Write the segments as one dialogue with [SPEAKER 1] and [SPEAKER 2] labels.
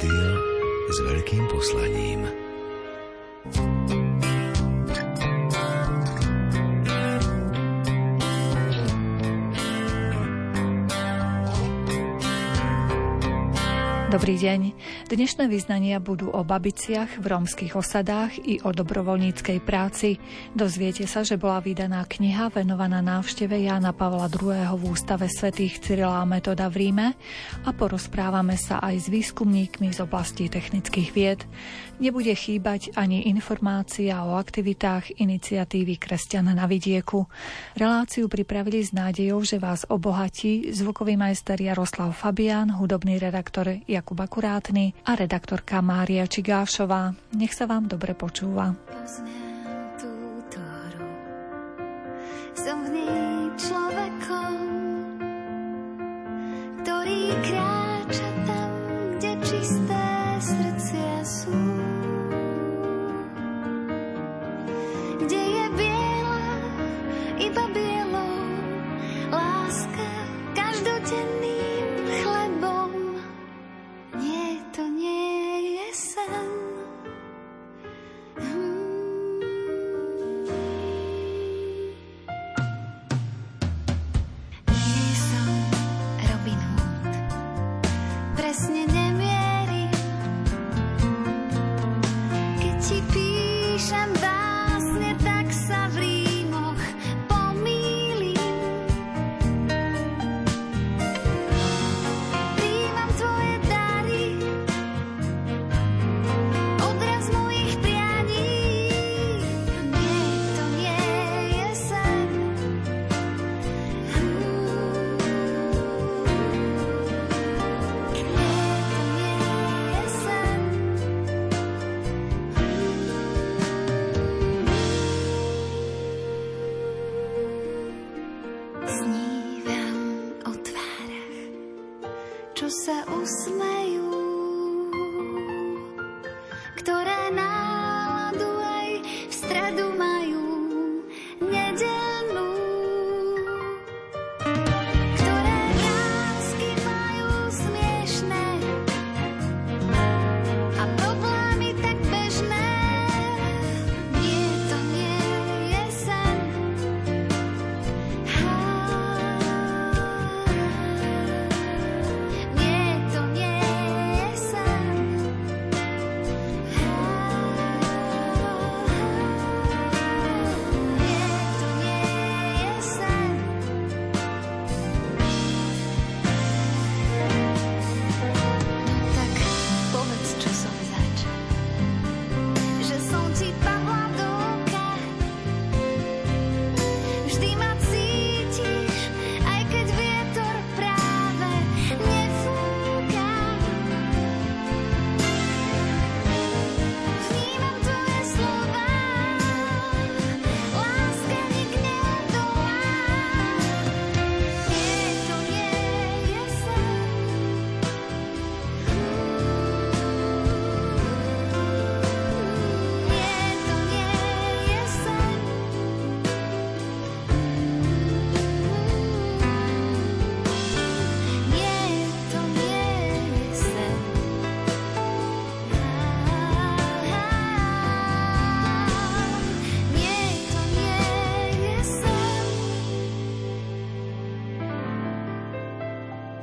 [SPEAKER 1] Rádio s veľkým poslaním.
[SPEAKER 2] Dobrý deň. Dnešné vyznania budú o babiciach v rómskych osadách i o dobrovoľníckej práci. Dozviete sa, že bola vydaná kniha venovaná návšteve Jána Pavla II. v Ústave svätých Cyrila a Metoda v Ríme a porozprávame sa aj s výskumníkmi z oblasti technických vied. Nebude chýbať ani informácia o aktivitách iniciatívy Kresťan na vidieku. Reláciu pripravili s nádejou, že vás obohatí zvukový majster Jaroslav Fabián, hudobný redaktor Jakub Akurátny a redaktorka Mária Čigášová. Nech sa vám dobre počúva.
[SPEAKER 3] Som v nej človekom, ktorý kráča tam, kde čisté srdcia sú.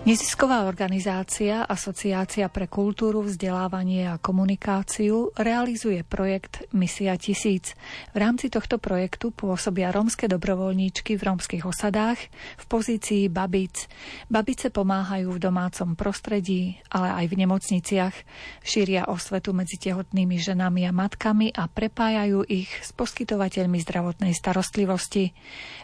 [SPEAKER 2] Nezisková organizácia Asociácia pre kultúru, vzdelávanie a komunikáciu realizuje projekt Misia tisíc. V rámci tohto projektu pôsobia rómske dobrovoľníčky v rómskych osadách v pozícii babic. Babice pomáhajú v domácom prostredí, ale aj v nemocniciach. Šíria osvetu medzi tehotnými ženami a matkami a prepájajú ich s poskytovateľmi zdravotnej starostlivosti.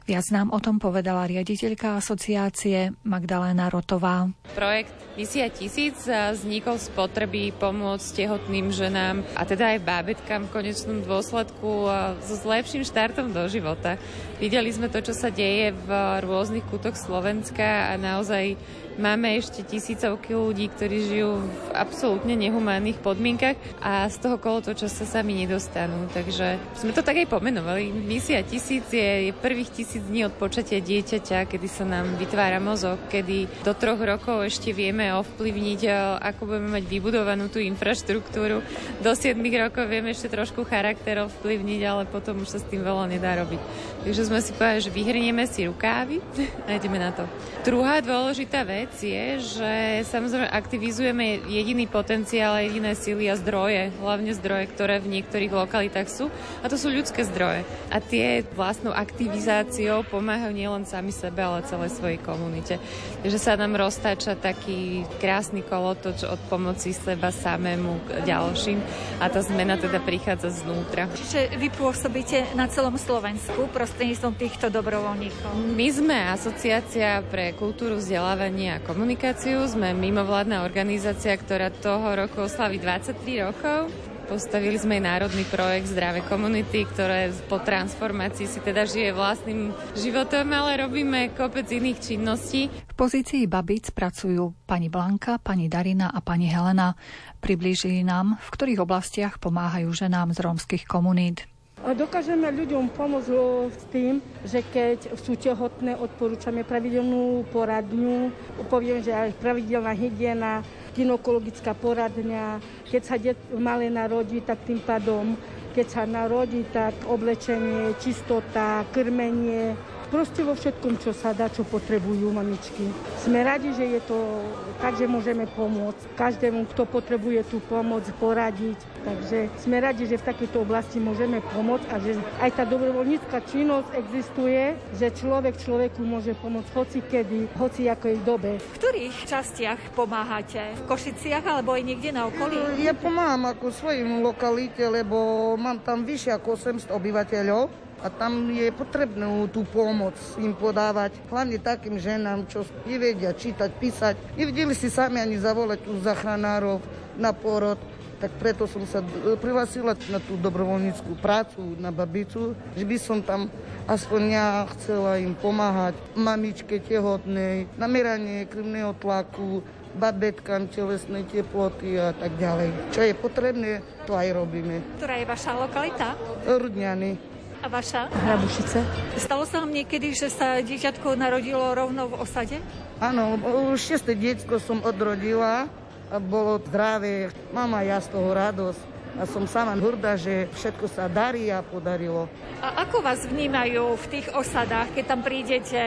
[SPEAKER 2] Viac nám o tom povedala riaditeľka asociácie Magdaléna Rotová.
[SPEAKER 4] Projekt Misia tisíc vznikol z potreby pomôcť tehotným ženám a teda aj bábetkám v konečnom dôsledku so lepším štartom do života. Videli sme to, čo sa deje v rôznych kútoch Slovenska a naozaj Máme ešte tisícovky ľudí, ktorí žijú v absolútne nehumánnych podmienkach a z toho kolotoča sa sami nedostanú. Takže sme to tak aj pomenovali. Misia tisíc je, je prvých tisíc dní od počatia dieťaťa, kedy sa nám vytvára mozog, kedy do troch rokov ešte vieme ovplyvniť, e, ako budeme mať vybudovanú tú infraštruktúru. Do 7 rokov vieme ešte trošku charakter ovplyvniť, ale potom už sa s tým veľa nedá robiť. Takže sme si povedali, že vyhrnieme si rukávy a ideme na to. Druhá dôležitá vec je, že samozrejme aktivizujeme jediný potenciál, jediné síly a zdroje, hlavne zdroje, ktoré v niektorých lokalitách sú, a to sú ľudské zdroje. A tie vlastnou aktivizáciou pomáhajú nielen sami sebe, ale celej svojej komunite. Takže sa nám roztáča taký krásny kolotoč od pomoci seba samému k ďalším a tá zmena teda prichádza znútra.
[SPEAKER 2] Čiže vy pôsobíte na celom Slovensku prostredníctvom týchto dobrovoľníkov?
[SPEAKER 4] My sme asociácia pre kultúru, vzdelávanie a komunikáciu. Sme mimovládna organizácia, ktorá toho roku oslaví 23 rokov. Postavili sme národný projekt Zdravé komunity, ktoré po transformácii si teda žije vlastným životom, ale robíme kopec iných činností.
[SPEAKER 2] V pozícii babic pracujú pani Blanka, pani Darina a pani Helena. Priblížili nám, v ktorých oblastiach pomáhajú ženám z rómskych komunít.
[SPEAKER 5] Dokážeme ľuďom pomôcť s tým, že keď sú tehotné, odporúčame pravidelnú poradňu, poviem, že aj pravidelná hygiena, ginekologická poradňa. Keď sa det malé narodí, tak tým pádom, keď sa narodí, tak oblečenie, čistota, krmenie, proste vo všetkom, čo sa dá, čo potrebujú mamičky. Sme radi, že je to tak, že môžeme pomôcť každému, kto potrebuje tú pomoc, poradiť. Takže sme radi, že v takejto oblasti môžeme pomôcť a že aj tá dobrovoľnícka činnosť existuje, že človek človeku môže pomôcť hoci kedy, hoci akej dobe.
[SPEAKER 2] V ktorých častiach pomáhate? V Košiciach alebo aj niekde na okolí?
[SPEAKER 6] Ja pomáham ako svojim lokalite, lebo mám tam vyššie ako 800 obyvateľov a tam je potrebné tú pomoc im podávať, hlavne takým ženám, čo nevedia čítať, písať. Nevedeli si sami ani zavolať tu zachránárov na porod, tak preto som sa prihlásila na tú dobrovoľníckú prácu na babicu, že by som tam aspoň ja chcela im pomáhať mamičke tehotnej, nameranie krvného tlaku, babetkám telesnej teploty a tak ďalej. Čo je potrebné, to aj robíme.
[SPEAKER 2] Ktorá je vaša lokalita?
[SPEAKER 6] Rudňany.
[SPEAKER 2] A vaša?
[SPEAKER 5] Hrabušice.
[SPEAKER 2] Stalo sa vám niekedy, že sa dieťatko narodilo rovno v osade?
[SPEAKER 6] Áno, už šiesté diecko som odrodila a bolo zdravé. Mám aj ja z toho radosť. A som sama hrdá, že všetko sa darí a podarilo.
[SPEAKER 2] A ako vás vnímajú v tých osadách, keď tam prídete?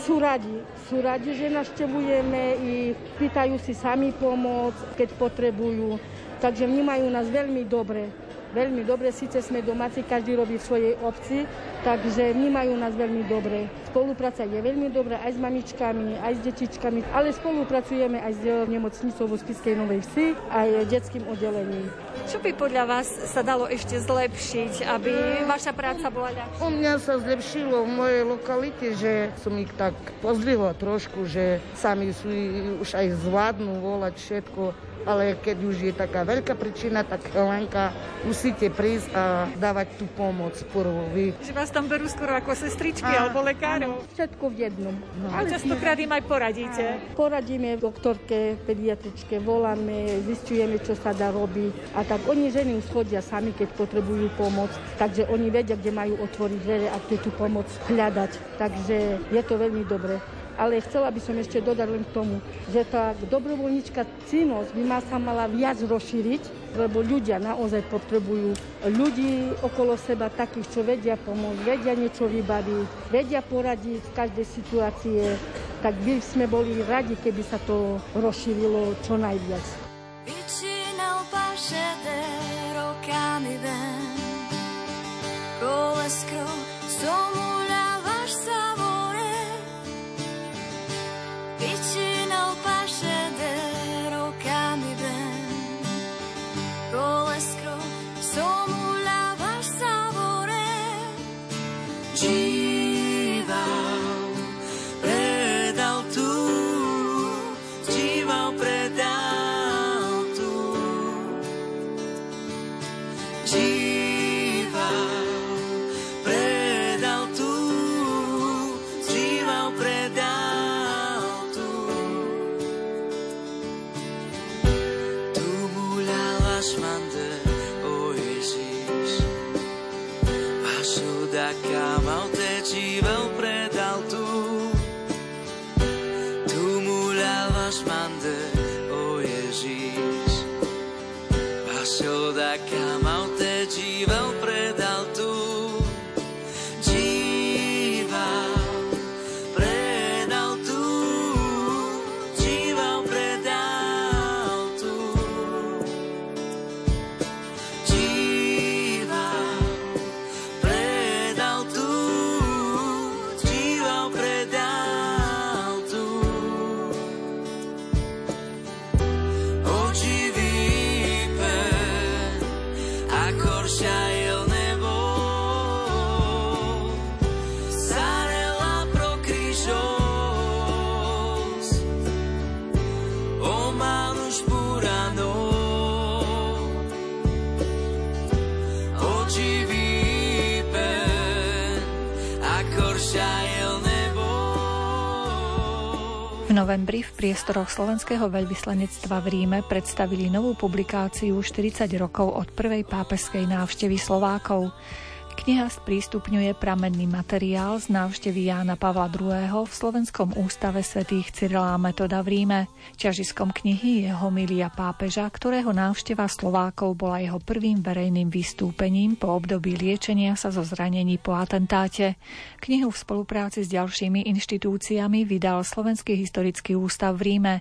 [SPEAKER 5] Sú radi. Sú radi, že naštevujeme i pýtajú si sami pomoc, keď potrebujú. Takže vnímajú nás veľmi dobre veľmi dobre, síce sme domáci, každý robí v svojej obci, takže vnímajú nás veľmi dobre. Spolupráca je veľmi dobrá aj s mamičkami, aj s detičkami, ale spolupracujeme aj s nemocnicou v Spiskej Novej Vsi, aj detským oddelením.
[SPEAKER 2] Čo by podľa vás sa dalo ešte zlepšiť, aby vaša práca bola ľahšia?
[SPEAKER 6] U mňa sa zlepšilo v mojej lokalite, že som ich tak pozdvihla trošku, že sami sú už aj zvládnu volať všetko ale keď už je taká veľká príčina, tak Lenka musíte prísť a dávať tú pomoc prvú vy.
[SPEAKER 2] Že vás tam berú skoro ako sestričky a, alebo lekárov.
[SPEAKER 5] Všetko v jednom.
[SPEAKER 2] No. Ale častokrát im aj poradíte.
[SPEAKER 5] Poradíme doktorke, pediatričke, voláme, zistujeme, čo sa dá robiť. A tak oni ženy už chodia sami, keď potrebujú pomoc. Takže oni vedia, kde majú otvoriť dvere a kde tú pomoc hľadať. Takže je to veľmi dobré ale chcela by som ešte dodať len k tomu, že tá dobrovoľníčka činnosť by ma sa mala viac rozšíriť, lebo ľudia naozaj potrebujú ľudí okolo seba takých, čo vedia pomôcť, vedia niečo vybaviť, vedia poradiť v každej situácie, tak by sme boli radi, keby sa to rozšírilo čo najviac. Vyčínal pašete Většinou paše jde rokami ven. Koleskro, somu
[SPEAKER 2] láváš savorem. Novembri v priestoroch slovenského veľvyslanectva v Ríme predstavili novú publikáciu 40 rokov od prvej pápeskej návštevy Slovákov. Kniha sprístupňuje pramenný materiál z návštevy Jána Pavla II. v Slovenskom ústave svätých Cyrila Metoda v Ríme. Ťažiskom knihy je homilia pápeža, ktorého návšteva Slovákov bola jeho prvým verejným vystúpením po období liečenia sa zo zranení po atentáte. Knihu v spolupráci s ďalšími inštitúciami vydal Slovenský historický ústav v Ríme.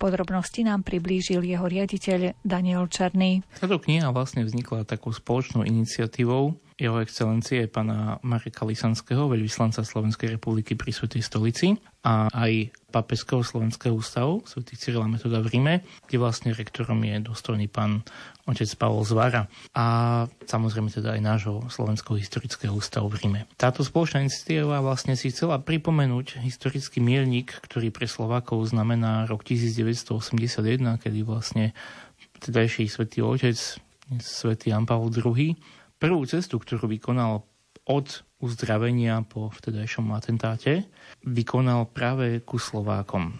[SPEAKER 2] Podrobnosti nám priblížil jeho riaditeľ Daniel Černý.
[SPEAKER 7] Táto kniha vlastne vznikla takou spoločnou iniciatívou jeho excelencie pána Mareka Lisanského, veľvyslanca Slovenskej republiky pri Svetej stolici a aj Papeského slovenského ústavu Sv. Cyrila Metoda v Ríme, kde vlastne rektorom je dostojný pán otec Pavol Zvara a samozrejme teda aj nášho Slovenského historického ústavu v Ríme. Táto spoločná iniciatíva vlastne si chcela pripomenúť historický mielnik, ktorý pre Slovákov znamená rok 1981, kedy vlastne tedajší svätý otec, svätý Jan Pavel II, Prvú cestu, ktorú vykonal od uzdravenia po vtedajšom atentáte, vykonal práve ku Slovákom.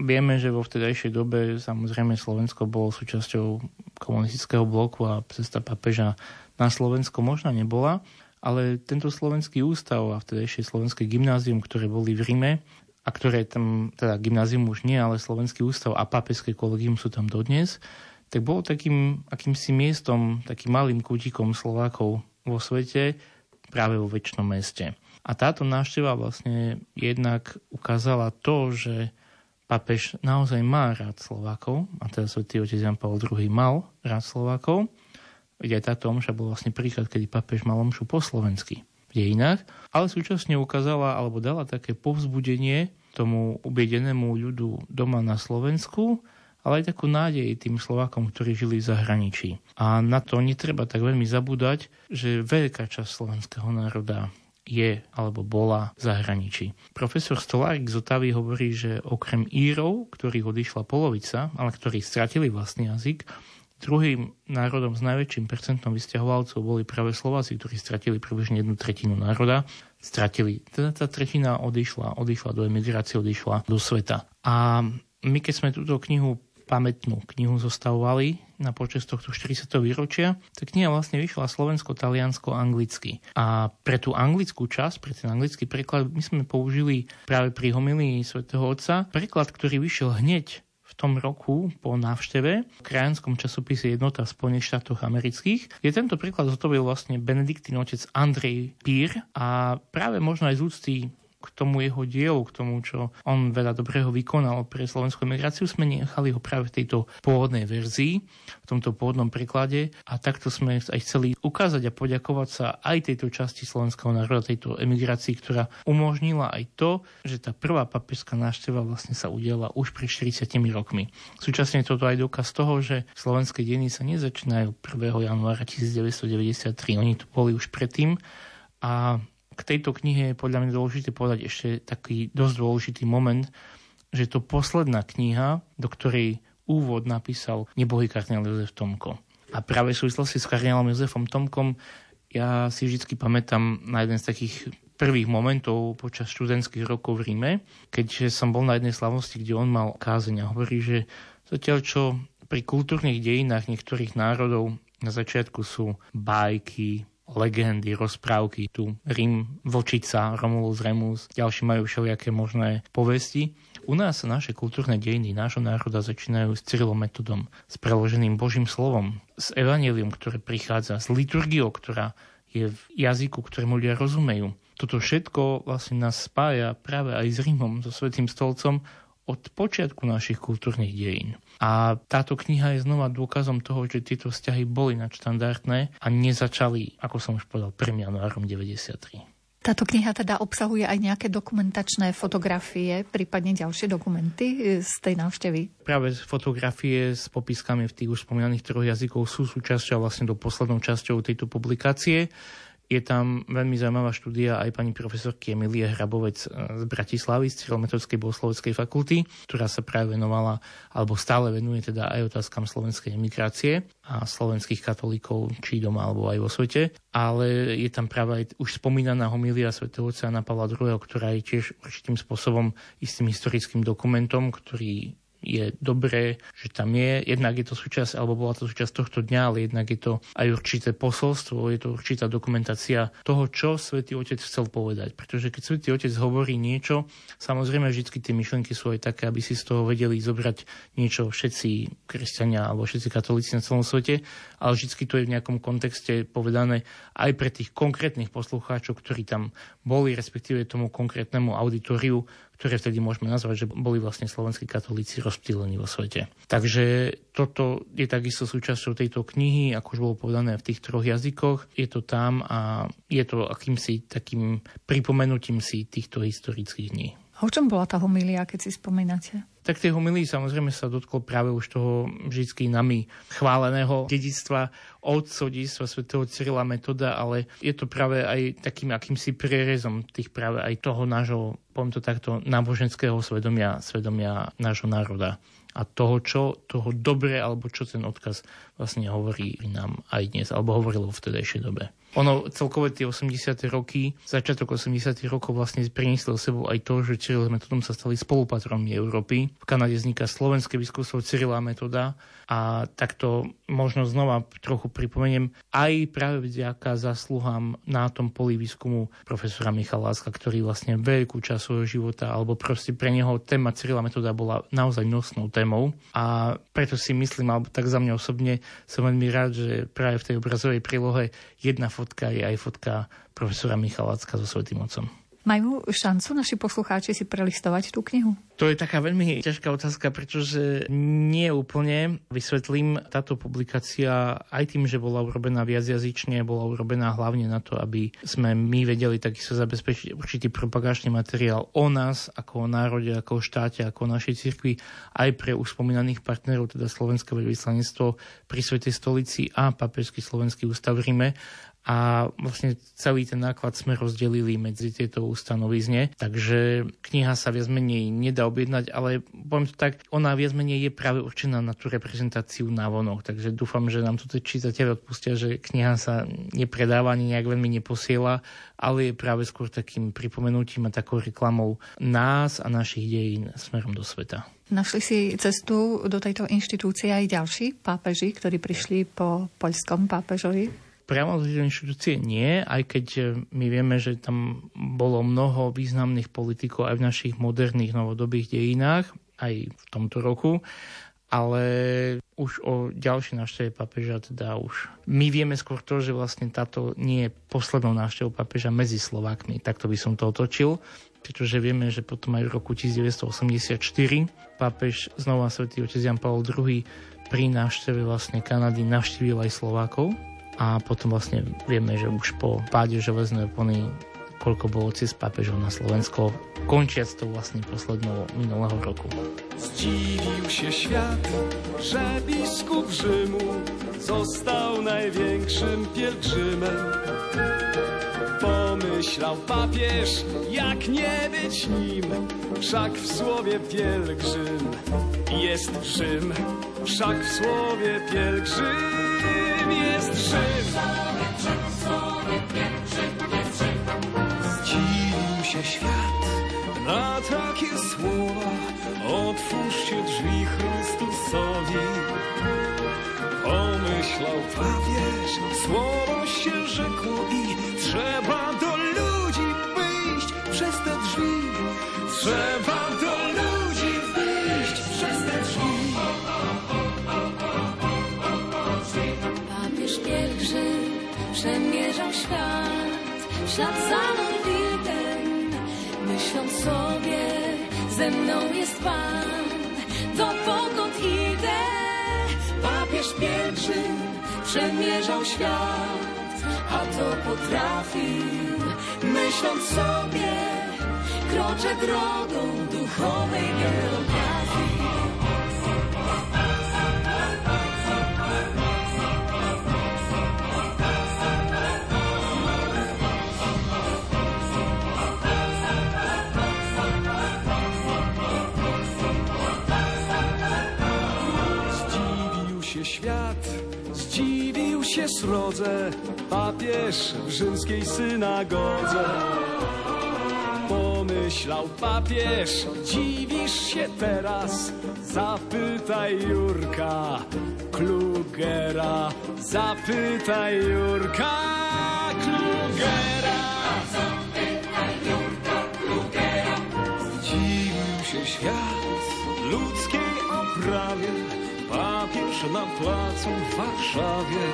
[SPEAKER 7] Vieme, že vo vtedajšej dobe samozrejme Slovensko bolo súčasťou komunistického bloku a cesta papeža na Slovensko možno nebola, ale tento slovenský ústav a vtedajšie slovenské gymnázium, ktoré boli v Rime a ktoré tam, teda gymnázium už nie, ale slovenský ústav a papežské kolegium sú tam dodnes, tak bolo takým akýmsi miestom, takým malým kútikom Slovákov vo svete, práve vo väčšnom meste. A táto návšteva vlastne jednak ukázala to, že papež naozaj má rád Slovákov, a teda svätý otec Jan Pavel II mal rád Slovákov. Veď aj táto omša bol vlastne príklad, kedy papež mal omšu po slovensky v dejinách, ale súčasne ukázala alebo dala také povzbudenie tomu ubiedenému ľudu doma na Slovensku, ale aj takú nádej tým Slovákom, ktorí žili v zahraničí. A na to netreba tak veľmi zabúdať, že veľká časť slovenského národa je alebo bola v zahraničí. Profesor Stolárik z Otavy hovorí, že okrem Írov, ktorých odišla polovica, ale ktorí stratili vlastný jazyk, druhým národom s najväčším percentom vysťahovalcov boli práve Slováci, ktorí stratili približne jednu tretinu národa. Stratili, teda tá tretina odišla, odišla do emigrácie, odišla do sveta. A my keď sme túto knihu pamätnú knihu zostavovali na počas tohto 40. výročia, tak kniha vlastne vyšla slovensko-taliansko-anglicky. A pre tú anglickú časť, pre ten anglický preklad, my sme použili práve pri homilii svätého Otca preklad, ktorý vyšiel hneď v tom roku po návšteve v krajanskom časopise Jednota v Spojených štátoch amerických, kde tento preklad zotovil vlastne benediktín otec Andrej Pír a práve možno aj z úcty k tomu jeho dielu, k tomu, čo on veľa dobrého vykonal pre slovenskú emigráciu, sme nechali ho práve v tejto pôvodnej verzii, v tomto pôvodnom preklade a takto sme aj chceli ukázať a poďakovať sa aj tejto časti slovenského národa, tejto emigrácii, ktorá umožnila aj to, že tá prvá papežská návšteva vlastne sa udiala už pred 40 rokmi. Súčasne toto aj dokaz toho, že slovenské deny sa nezačínajú 1. januára 1993, oni tu boli už predtým a k tejto knihe je podľa mňa dôležité povedať ešte taký dosť dôležitý moment, že to posledná kniha, do ktorej úvod napísal nebohý kardinál Jozef Tomko. A práve v súvislosti s kardinálom Jozefom Tomkom ja si vždy pamätám na jeden z takých prvých momentov počas študentských rokov v Ríme, keď som bol na jednej slavosti, kde on mal kázeň a hovorí, že zatiaľ čo pri kultúrnych dejinách niektorých národov na začiatku sú bajky, legendy, rozprávky. Tu Rím, Vočica, Romulus, Remus, ďalší majú všelijaké možné povesti. U nás sa naše kultúrne dejiny nášho národa začínajú s Cyrilom metodom, s preloženým Božím slovom, s evanílium, ktoré prichádza, s liturgiou, ktorá je v jazyku, ktorému ľudia rozumejú. Toto všetko vlastne nás spája práve aj s Rímom, so Svetým stolcom, od počiatku našich kultúrnych dejín. A táto kniha je znova dôkazom toho, že tieto vzťahy boli nadštandardné a nezačali, ako som už povedal, 1. januárom 93.
[SPEAKER 2] Táto kniha teda obsahuje aj nejaké dokumentačné fotografie, prípadne ďalšie dokumenty z tej návštevy?
[SPEAKER 7] Práve fotografie s popiskami v tých už spomínaných troch jazykov sú súčasťou vlastne do poslednou časťou tejto publikácie. Je tam veľmi zaujímavá štúdia aj pani profesorky Emilie Hrabovec z Bratislavy, z Cyrilometodskej bohosloveckej fakulty, ktorá sa práve venovala, alebo stále venuje teda aj otázkam slovenskej emigrácie a slovenských katolíkov, či doma, alebo aj vo svete. Ale je tam práve aj už spomínaná homilia svätého Jana Pavla II, ktorá je tiež určitým spôsobom istým historickým dokumentom, ktorý je dobré, že tam je. Jednak je to súčasť, alebo bola to súčasť tohto dňa, ale jednak je to aj určité posolstvo, je to určitá dokumentácia toho, čo Svetý Otec chcel povedať. Pretože keď Svetý Otec hovorí niečo, samozrejme vždy tie myšlenky sú aj také, aby si z toho vedeli zobrať niečo všetci kresťania alebo všetci katolíci na celom svete, ale vždy to je v nejakom kontexte povedané aj pre tých konkrétnych poslucháčov, ktorí tam boli, respektíve tomu konkrétnemu auditoriu, ktoré vtedy môžeme nazvať, že boli vlastne slovenskí katolíci rozptýlení vo svete. Takže toto je takisto súčasťou tejto knihy, ako už bolo povedané v tých troch jazykoch. Je to tam a je to akýmsi takým pripomenutím si týchto historických dní.
[SPEAKER 2] O čom bola tá homília, keď si spomínate?
[SPEAKER 7] Tak tej homilii samozrejme sa dotkol práve už toho vždy nami chváleného dedictva otcov dedictva svätého Cyrila Metoda, ale je to práve aj takým akýmsi prierezom tých práve aj toho nášho, poviem to takto, náboženského svedomia, svedomia nášho národa a toho, čo, toho dobre, alebo čo ten odkaz vlastne hovorí nám aj dnes, alebo hovorilo v vtedajšej dobe. Ono celkové tie 80. roky, začiatok 80. rokov vlastne prinieslo sebou aj to, že Cyril metodom sa stali spolupatronmi Európy. V Kanade vzniká slovenské biskupstvo Cyrila metoda a takto možno znova trochu pripomeniem aj práve vďaka zasluhám na tom poli výskumu profesora Michala Láska, ktorý vlastne veľkú časť svojho života, alebo proste pre neho téma Cyrila metoda bola naozaj nosnou témou a preto si myslím, alebo tak za mňa osobne som veľmi rád, že práve v tej obrazovej prílohe jedna fotka je aj fotka profesora Michalácka so Svetým Otcom.
[SPEAKER 2] Majú šancu naši poslucháči si prelistovať tú knihu?
[SPEAKER 7] To je taká veľmi ťažká otázka, pretože nie úplne vysvetlím táto publikácia aj tým, že bola urobená viacjazyčne, bola urobená hlavne na to, aby sme my vedeli takisto zabezpečiť určitý propagačný materiál o nás, ako o národe, ako o štáte, ako o našej cirkvi, aj pre už spomínaných partnerov, teda Slovenské veľvyslanectvo pri Svetej stolici a Papežský slovenský ústav v Ríme a vlastne celý ten náklad sme rozdelili medzi tieto ustanovizne, takže kniha sa viac menej nedá objednať, ale poviem to tak, ona viac menej je práve určená na tú reprezentáciu návonok, takže dúfam, že nám to čitateľ odpustia, že kniha sa nepredáva ani nejak veľmi neposiela, ale je práve skôr takým pripomenutím a takou reklamou nás a našich dejín smerom do sveta.
[SPEAKER 2] Našli si cestu do tejto inštitúcie aj ďalší pápeži, ktorí prišli po poľskom pápežovi?
[SPEAKER 7] Priamo tejto inštitúcie nie, aj keď e, my vieme, že tam bolo mnoho významných politikov aj v našich moderných novodobých dejinách, aj v tomto roku, ale už o ďalšie návšteve papeža teda už my vieme skôr to, že vlastne táto nie je poslednou návštevou papeža medzi Slovákmi. Takto by som to otočil, pretože vieme, že potom aj v roku 1984 pápež znova svätý otec Jan Pavel II pri návšteve vlastne Kanady navštívil aj Slovákov a potom vlastne vieme, že už po páde železnej opony koľko bolo cez pápežov na Slovensko, končiac to vlastne poslednou minulého roku.
[SPEAKER 8] Zdziwił się świat, że biskup Rzymu został największym pielgrzymem. Pomyślał papież, jak nie być nim, wszak w słowie pielgrzym jest Rzym, wszak w słowie pielgrzym jest Rzym. Zdziwił się świat na takie słowa. Otwórzcie drzwi Chrystusowi. Pomyślał papież, słowo
[SPEAKER 3] ślad za Norwidem, myśląc sobie, ze mną jest Pan, dokąd idę. Papież pielgrzym przemierzał świat, a to potrafił, myśląc sobie, kroczę drogą duchowej geografii.
[SPEAKER 8] Świat, zdziwił się srodze, papież w rzymskiej synagodze. Pomyślał papież, dziwisz się teraz, zapytaj Jurka Klugera, zapytaj Jurka Klugera. Na placu w Warszawie.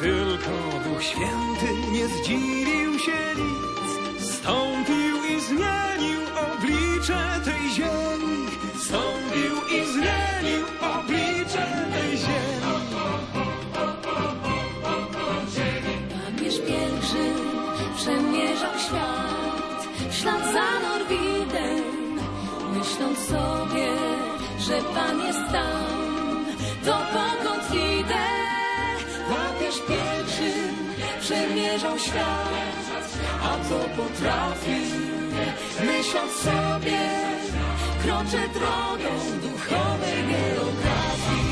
[SPEAKER 8] Tylko Duch Święty nie zdziwił się nic, stąpił i zmienił oblicze tej ziemi, stąpił i zmienił oblicze tej ziemi.
[SPEAKER 3] Papież pielgrzym przemierzał świat w ślad za Norwidem, myśląc sobie, że Pan jest tam, to pokąd idę. Papież pielgrzym przemierzał świat, a to potrafił, myśląc sobie, kroczę drogą duchowej geografii.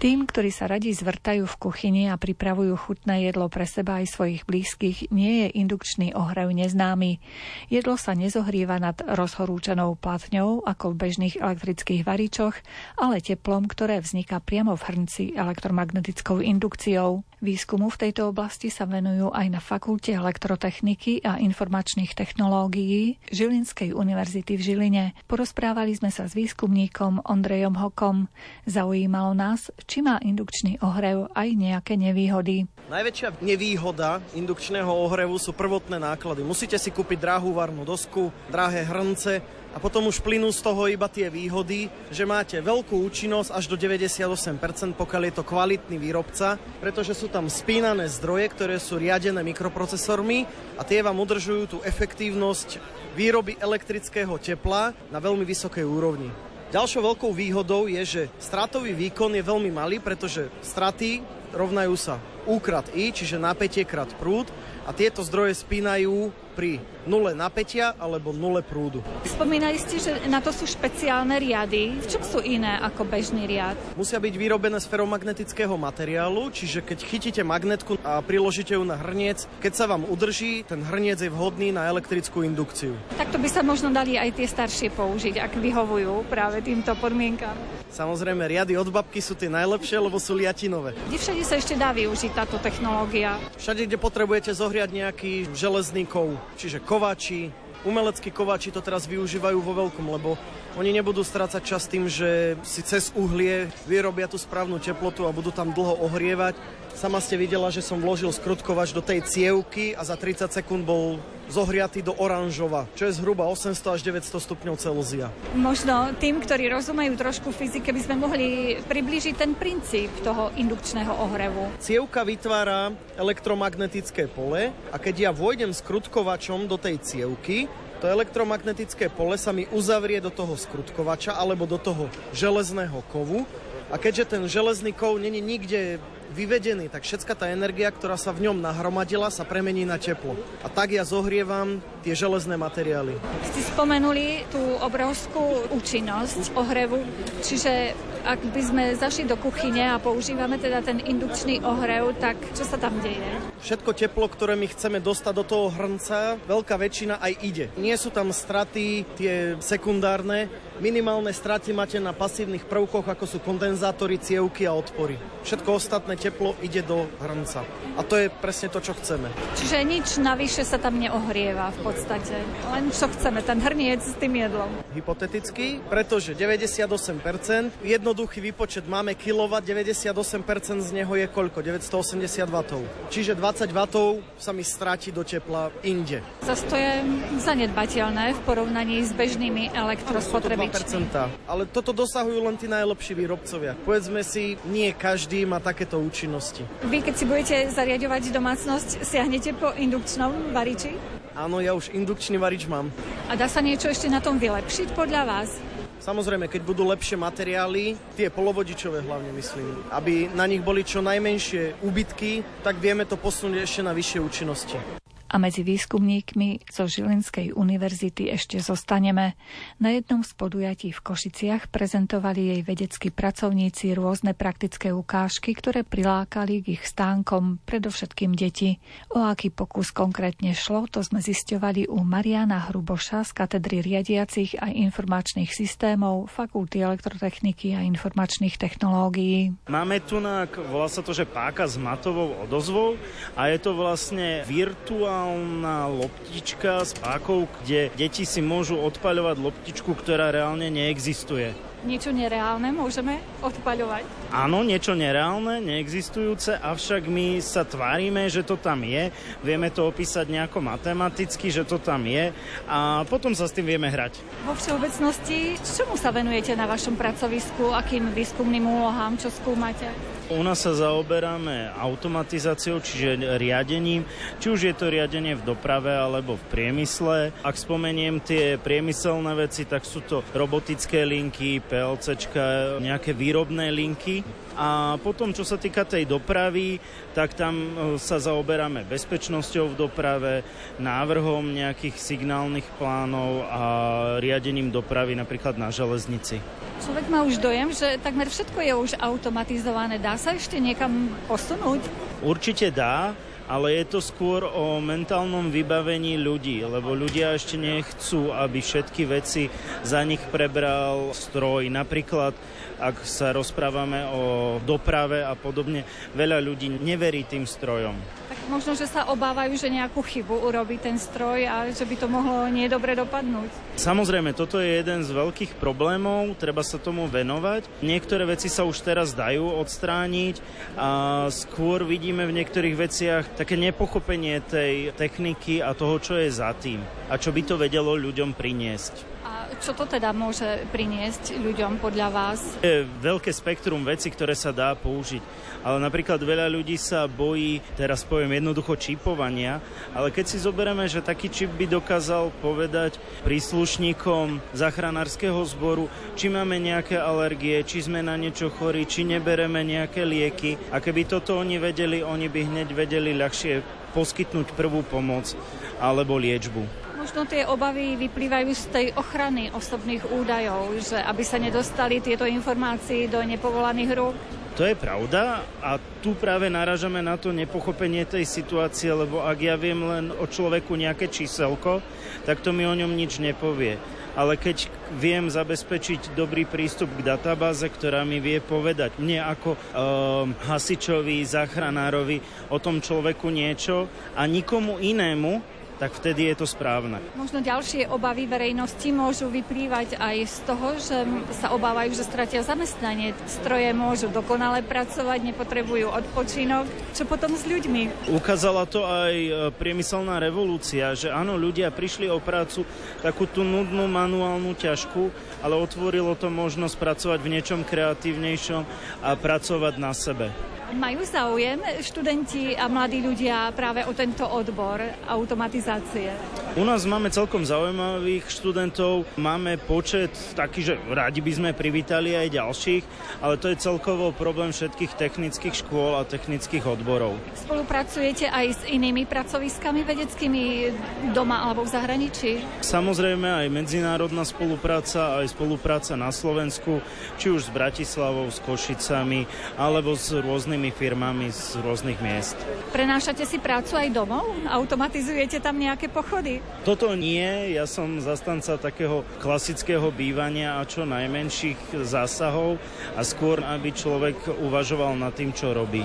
[SPEAKER 2] Tým, ktorí sa radi zvrtajú v kuchyni a pripravujú chutné jedlo pre seba aj svojich blízkych, nie je indukčný ohrev neznámy. Jedlo sa nezohrieva nad rozhorúčanou platňou ako v bežných elektrických varičoch, ale teplom, ktoré vzniká priamo v hrnci elektromagnetickou indukciou. Výskumu v tejto oblasti sa venujú aj na Fakulte elektrotechniky a informačných technológií Žilinskej univerzity v Žiline. Porozprávali sme sa s výskumníkom Ondrejom Hokom. Zaujímalo nás, či má indukčný ohrev aj nejaké nevýhody.
[SPEAKER 9] Najväčšia nevýhoda indukčného ohrevu sú prvotné náklady. Musíte si kúpiť drahú varnú dosku, drahé hrnce a potom už plynú z toho iba tie výhody, že máte veľkú účinnosť až do 98%, pokiaľ je to kvalitný výrobca, pretože sú tam spínané zdroje, ktoré sú riadené mikroprocesormi a tie vám udržujú tú efektívnosť výroby elektrického tepla na veľmi vysokej úrovni. Ďalšou veľkou výhodou je, že stratový výkon je veľmi malý, pretože straty rovnajú sa U krát I, čiže napätie krát prúd a tieto zdroje spínajú pri nule napätia alebo nule prúdu.
[SPEAKER 2] Spomínali ste, že na to sú špeciálne riady. V čom sú iné ako bežný riad?
[SPEAKER 9] Musia byť vyrobené z feromagnetického materiálu, čiže keď chytíte magnetku a priložíte ju na hrniec, keď sa vám udrží, ten hrniec je vhodný na elektrickú indukciu.
[SPEAKER 2] Takto by sa možno dali aj tie staršie použiť, ak vyhovujú práve týmto podmienkam.
[SPEAKER 9] Samozrejme, riady od babky sú tie najlepšie, lebo sú liatinové.
[SPEAKER 2] Kde všade sa ešte dá využiť táto technológia?
[SPEAKER 9] Všade, kde potrebujete zohriať nejaký železný kov, čiže kovači, umeleckí kovači to teraz využívajú vo veľkom, lebo oni nebudú strácať čas tým, že si cez uhlie vyrobia tú správnu teplotu a budú tam dlho ohrievať. Sama ste videla, že som vložil skrutkovač do tej cievky a za 30 sekúnd bol zohriatý do oranžova, čo je zhruba 800 až 900 stupňov Celzia.
[SPEAKER 2] Možno tým, ktorí rozumejú trošku fyzike, by sme mohli priblížiť ten princíp toho indukčného ohrevu.
[SPEAKER 9] Cievka vytvára elektromagnetické pole a keď ja vôjdem s krutkovačom do tej cievky, to elektromagnetické pole sa mi uzavrie do toho skrutkovača alebo do toho železného kovu a keďže ten železný kov není nikde vyvedený, tak všetka tá energia, ktorá sa v ňom nahromadila, sa premení na teplo. A tak ja zohrievam tie železné materiály.
[SPEAKER 2] Ste spomenuli tú obrovskú účinnosť ohrevu, čiže ak by sme zašli do kuchyne a používame teda ten indukčný ohrev, tak čo sa tam deje?
[SPEAKER 9] Všetko teplo, ktoré my chceme dostať do toho hrnca, veľká väčšina aj ide. Nie sú tam straty tie sekundárne, minimálne straty máte na pasívnych prvkoch, ako sú kondenzátory, cievky a odpory. Všetko ostatné teplo ide do hrnca. A to je presne to, čo chceme.
[SPEAKER 2] Čiže nič navyše sa tam neohrieva v podstate. Len čo chceme, ten hrniec s tým jedlom.
[SPEAKER 9] Hypoteticky, pretože 98%, jednoduchý výpočet máme kW, 98% z neho je koľko? 980 W. Čiže 20 W sa mi stráti do tepla inde.
[SPEAKER 2] Zas to je zanedbateľné v porovnaní s bežnými elektrospotrebiteľmi.
[SPEAKER 9] Ale toto dosahujú len tí najlepší výrobcovia. Povedzme si, nie každý má takéto účinnosti.
[SPEAKER 2] Vy, keď si budete zariadovať domácnosť, siahnete po indukčnom variči?
[SPEAKER 9] Áno, ja už indukčný varič mám.
[SPEAKER 2] A dá sa niečo ešte na tom vylepšiť podľa vás?
[SPEAKER 9] Samozrejme, keď budú lepšie materiály, tie polovodičové hlavne myslím, aby na nich boli čo najmenšie úbytky, tak vieme to posunúť ešte na vyššie účinnosti
[SPEAKER 2] a medzi výskumníkmi zo Žilinskej univerzity ešte zostaneme. Na jednom z podujatí v Košiciach prezentovali jej vedeckí pracovníci rôzne praktické ukážky, ktoré prilákali k ich stánkom, predovšetkým deti. O aký pokus konkrétne šlo, to sme zisťovali u Mariana Hruboša z katedry riadiacich a informačných systémov Fakulty elektrotechniky a informačných technológií.
[SPEAKER 10] Máme tu, volá sa to, že páka s matovou odozvou a je to vlastne virtuálne virtuálna loptička s pákou, kde deti si môžu odpaľovať loptičku, ktorá reálne neexistuje
[SPEAKER 2] niečo nereálne môžeme odpaľovať?
[SPEAKER 10] Áno, niečo nereálne, neexistujúce, avšak my sa tvárime, že to tam je, vieme to opísať nejako matematicky, že to tam je a potom sa s tým vieme hrať.
[SPEAKER 2] Vo všeobecnosti, čomu sa venujete na vašom pracovisku, akým výskumným úlohám, čo skúmate?
[SPEAKER 10] U nás sa zaoberáme automatizáciou, čiže riadením, či už je to riadenie v doprave alebo v priemysle. Ak spomeniem tie priemyselné veci, tak sú to robotické linky, PLCčka, nejaké výrobné linky. A potom, čo sa týka tej dopravy, tak tam e, sa zaoberáme bezpečnosťou v doprave, návrhom nejakých signálnych plánov a riadením dopravy napríklad na železnici.
[SPEAKER 2] Človek má už dojem, že takmer všetko je už automatizované. Dá sa ešte niekam posunúť?
[SPEAKER 10] Určite dá ale je to skôr o mentálnom vybavení ľudí, lebo ľudia ešte nechcú, aby všetky veci za nich prebral stroj. Napríklad, ak sa rozprávame o doprave a podobne, veľa ľudí neverí tým strojom.
[SPEAKER 2] Tak možno, že sa obávajú, že nejakú chybu urobí ten stroj a že by to mohlo nedobre dopadnúť.
[SPEAKER 10] Samozrejme, toto je jeden z veľkých problémov, treba sa tomu venovať. Niektoré veci sa už teraz dajú odstrániť a skôr vidíme v niektorých veciach také nepochopenie tej techniky a toho, čo je za tým a čo by to vedelo ľuďom priniesť.
[SPEAKER 2] Čo to teda môže priniesť ľuďom podľa vás?
[SPEAKER 10] Je veľké spektrum veci, ktoré sa dá použiť. Ale napríklad veľa ľudí sa bojí, teraz poviem jednoducho čipovania, ale keď si zoberieme, že taký čip by dokázal povedať príslušníkom záchranárskeho zboru, či máme nejaké alergie, či sme na niečo chorí, či nebereme nejaké lieky. A keby toto oni vedeli, oni by hneď vedeli ľahšie poskytnúť prvú pomoc alebo liečbu.
[SPEAKER 2] Možno tie obavy vyplývajú z tej ochrany osobných údajov, že aby sa nedostali tieto informácie do nepovolaných rúk.
[SPEAKER 10] To je pravda a tu práve naražame na to nepochopenie tej situácie, lebo ak ja viem len o človeku nejaké číselko, tak to mi o ňom nič nepovie. Ale keď viem zabezpečiť dobrý prístup k databáze, ktorá mi vie povedať mne ako um, hasičovi, záchranárovi o tom človeku niečo a nikomu inému, tak vtedy je to správne.
[SPEAKER 2] Možno ďalšie obavy verejnosti môžu vyplývať aj z toho, že sa obávajú, že stratia zamestnanie. Stroje môžu dokonale pracovať, nepotrebujú odpočinok. Čo potom s ľuďmi?
[SPEAKER 10] Ukázala to aj e, priemyselná revolúcia, že áno, ľudia prišli o prácu takú tú nudnú manuálnu ťažku, ale otvorilo to možnosť pracovať v niečom kreatívnejšom a pracovať na sebe.
[SPEAKER 2] Majú záujem študenti a mladí ľudia práve o tento odbor automatizácie?
[SPEAKER 10] U nás máme celkom zaujímavých študentov, máme počet taký, že radi by sme privítali aj ďalších, ale to je celkovo problém všetkých technických škôl a technických odborov.
[SPEAKER 2] Spolupracujete aj s inými pracoviskami vedeckými doma alebo v zahraničí?
[SPEAKER 10] Samozrejme aj medzinárodná spolupráca, aj spolupráca na Slovensku, či už s Bratislavou, s Košicami, alebo s rôznymi rôznymi firmami z rôznych miest.
[SPEAKER 2] Prenášate si prácu aj domov? Automatizujete tam nejaké pochody?
[SPEAKER 10] Toto nie, ja som zastanca takého klasického bývania a čo najmenších zásahov a skôr, aby človek uvažoval nad tým, čo robí.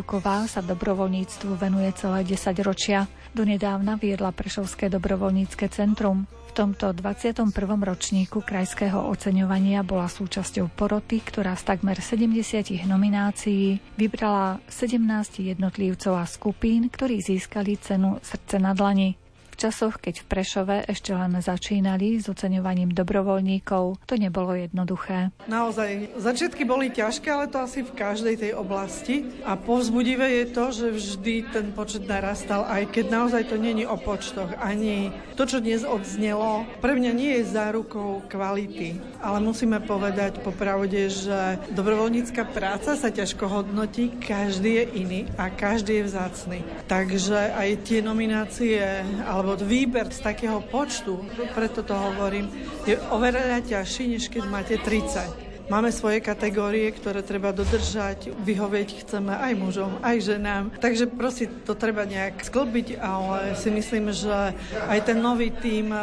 [SPEAKER 2] Hajduková sa dobrovoľníctvu venuje celé 10 ročia. Donedávna viedla Prešovské dobrovoľnícke centrum. V tomto 21. ročníku krajského oceňovania bola súčasťou poroty, ktorá z takmer 70 nominácií vybrala 17 jednotlivcov a skupín, ktorí získali cenu Srdce na dlani. Časoch, keď v Prešove ešte len začínali s oceňovaním dobrovoľníkov, to nebolo jednoduché.
[SPEAKER 11] Naozaj, začiatky boli ťažké, ale to asi v každej tej oblasti. A povzbudivé je to, že vždy ten počet narastal, aj keď naozaj to není o počtoch. Ani to, čo dnes odznelo, pre mňa nie je zárukou kvality. Ale musíme povedať popravde, že dobrovoľnícka práca sa ťažko hodnotí, každý je iný a každý je vzácny. Takže aj tie nominácie, alebo výber z takého počtu, preto to hovorím, je oveľa ťažší, než keď máte 30. Máme svoje kategórie, ktoré treba dodržať, vyhovieť chceme aj mužom, aj ženám. Takže prosím, to treba nejak sklbiť, ale si myslím, že aj ten nový tím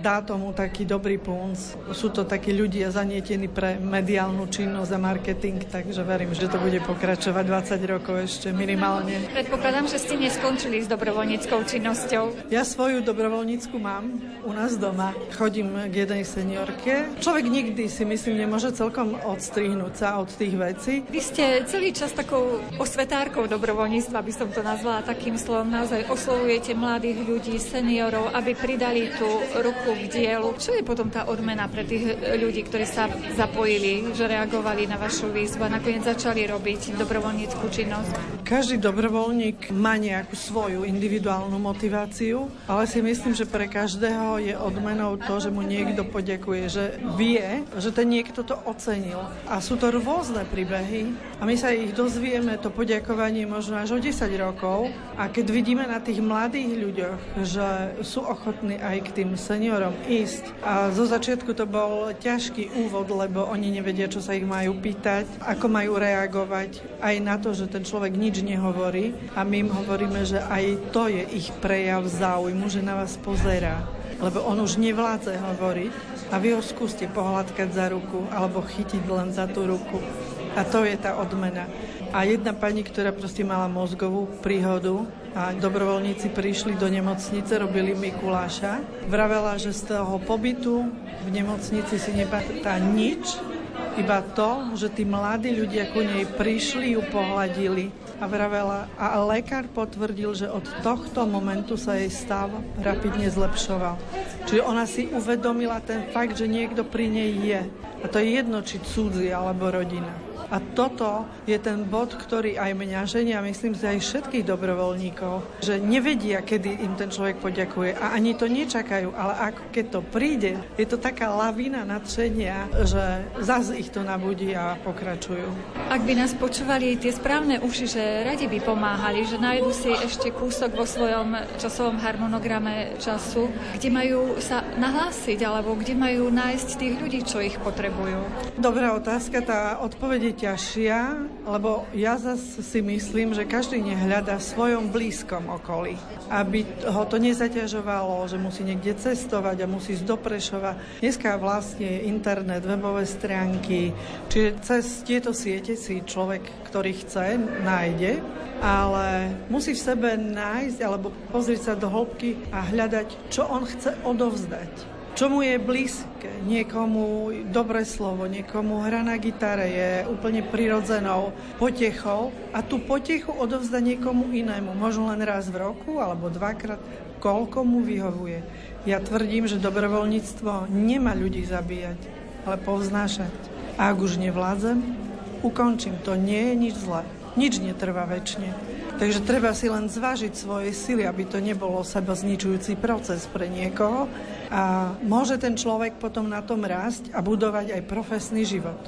[SPEAKER 11] dá tomu taký dobrý punc. Sú to takí ľudia zanietení pre mediálnu činnosť a marketing, takže verím, že to bude pokračovať 20 rokov ešte minimálne.
[SPEAKER 2] Predpokladám, že ste neskončili s dobrovoľníckou činnosťou.
[SPEAKER 11] Ja svoju dobrovoľnícku mám u nás doma. Chodím k jednej seniorke. Človek nikdy si myslím nemôže celkom odstrihnúť sa od tých vecí.
[SPEAKER 2] Vy ste celý čas takou osvetárkou dobrovoľníctva, by som to nazvala takým slovom. Naozaj oslovujete mladých ľudí, seniorov, aby pridali tú ruku k dielu. Čo je potom tá odmena pre tých ľudí, ktorí sa zapojili, že reagovali na vašu výzvu a nakoniec začali robiť dobrovoľníckú činnosť?
[SPEAKER 11] Každý dobrovoľník má nejakú svoju individuálnu motiváciu, ale si myslím, že pre každého je odmenou to, že mu niekto poďakuje, že vie, že ten niekto to ocenil. A sú to rôzne príbehy a my sa ich dozvieme, to poďakovanie možno až o 10 rokov a keď vidíme na tých mladých ľuďoch, že sú ochotní aj k tým seniorom ísť. A zo začiatku to bol ťažký úvod, lebo oni nevedia, čo sa ich majú pýtať, ako majú reagovať aj na to, že ten človek nič nehovorí a my im hovoríme, že aj to je ich prejav záujmu, že na vás pozerá lebo on už nevládze hovoriť a vy ho skúste pohľadkať za ruku alebo chytiť len za tú ruku. A to je tá odmena. A jedna pani, ktorá proste mala mozgovú príhodu a dobrovoľníci prišli do nemocnice, robili Mikuláša. Vravela, že z toho pobytu v nemocnici si nepamätá nič, Iba to, že tí mladí ľudia ku nej prišli, ju pohľadili a vravela. A lekár potvrdil, že od tohto momentu sa jej stav rapidne zlepšoval. Čiže ona si uvedomila ten fakt, že niekto pri nej je. A to je jedno, či cudzí alebo rodina. A toto je ten bod, ktorý aj mňa ženia, myslím si aj všetkých dobrovoľníkov, že nevedia, kedy im ten človek poďakuje a ani to nečakajú, ale ako keď to príde, je to taká lavína nadšenia, že zase ich to nabudí a pokračujú.
[SPEAKER 2] Ak by nás počúvali tie správne uši, že radi by pomáhali, že nájdu si ešte kúsok vo svojom časovom harmonograme času, kde majú sa nahlásiť alebo kde majú nájsť tých ľudí, čo ich potrebujú.
[SPEAKER 11] Dobrá otázka, tá odpoveď je ťažšia, lebo ja zase si myslím, že každý nehľada v svojom blízkom okolí. Aby ho to nezaťažovalo, že musí niekde cestovať a musí ísť do Prešova. Dneska vlastne internet, webové stránky, čiže cez tieto siete si človek, ktorý chce, nájde, ale musí v sebe nájsť alebo pozrieť sa do hĺbky a hľadať, čo on chce odovzdať čo mu je blízke. Niekomu dobré slovo, niekomu hra na gitare je úplne prirodzenou potechou a tú potechu odovzda niekomu inému. Možno len raz v roku alebo dvakrát, koľko mu vyhovuje. Ja tvrdím, že dobrovoľníctvo nemá ľudí zabíjať, ale povznášať. A ak už nevládzem, ukončím. To nie je nič zlé. Nič netrvá väčšine. Takže treba si len zvážiť svoje sily, aby to nebolo seba zničujúci proces pre niekoho. A môže ten človek potom na tom rásť a budovať aj profesný život.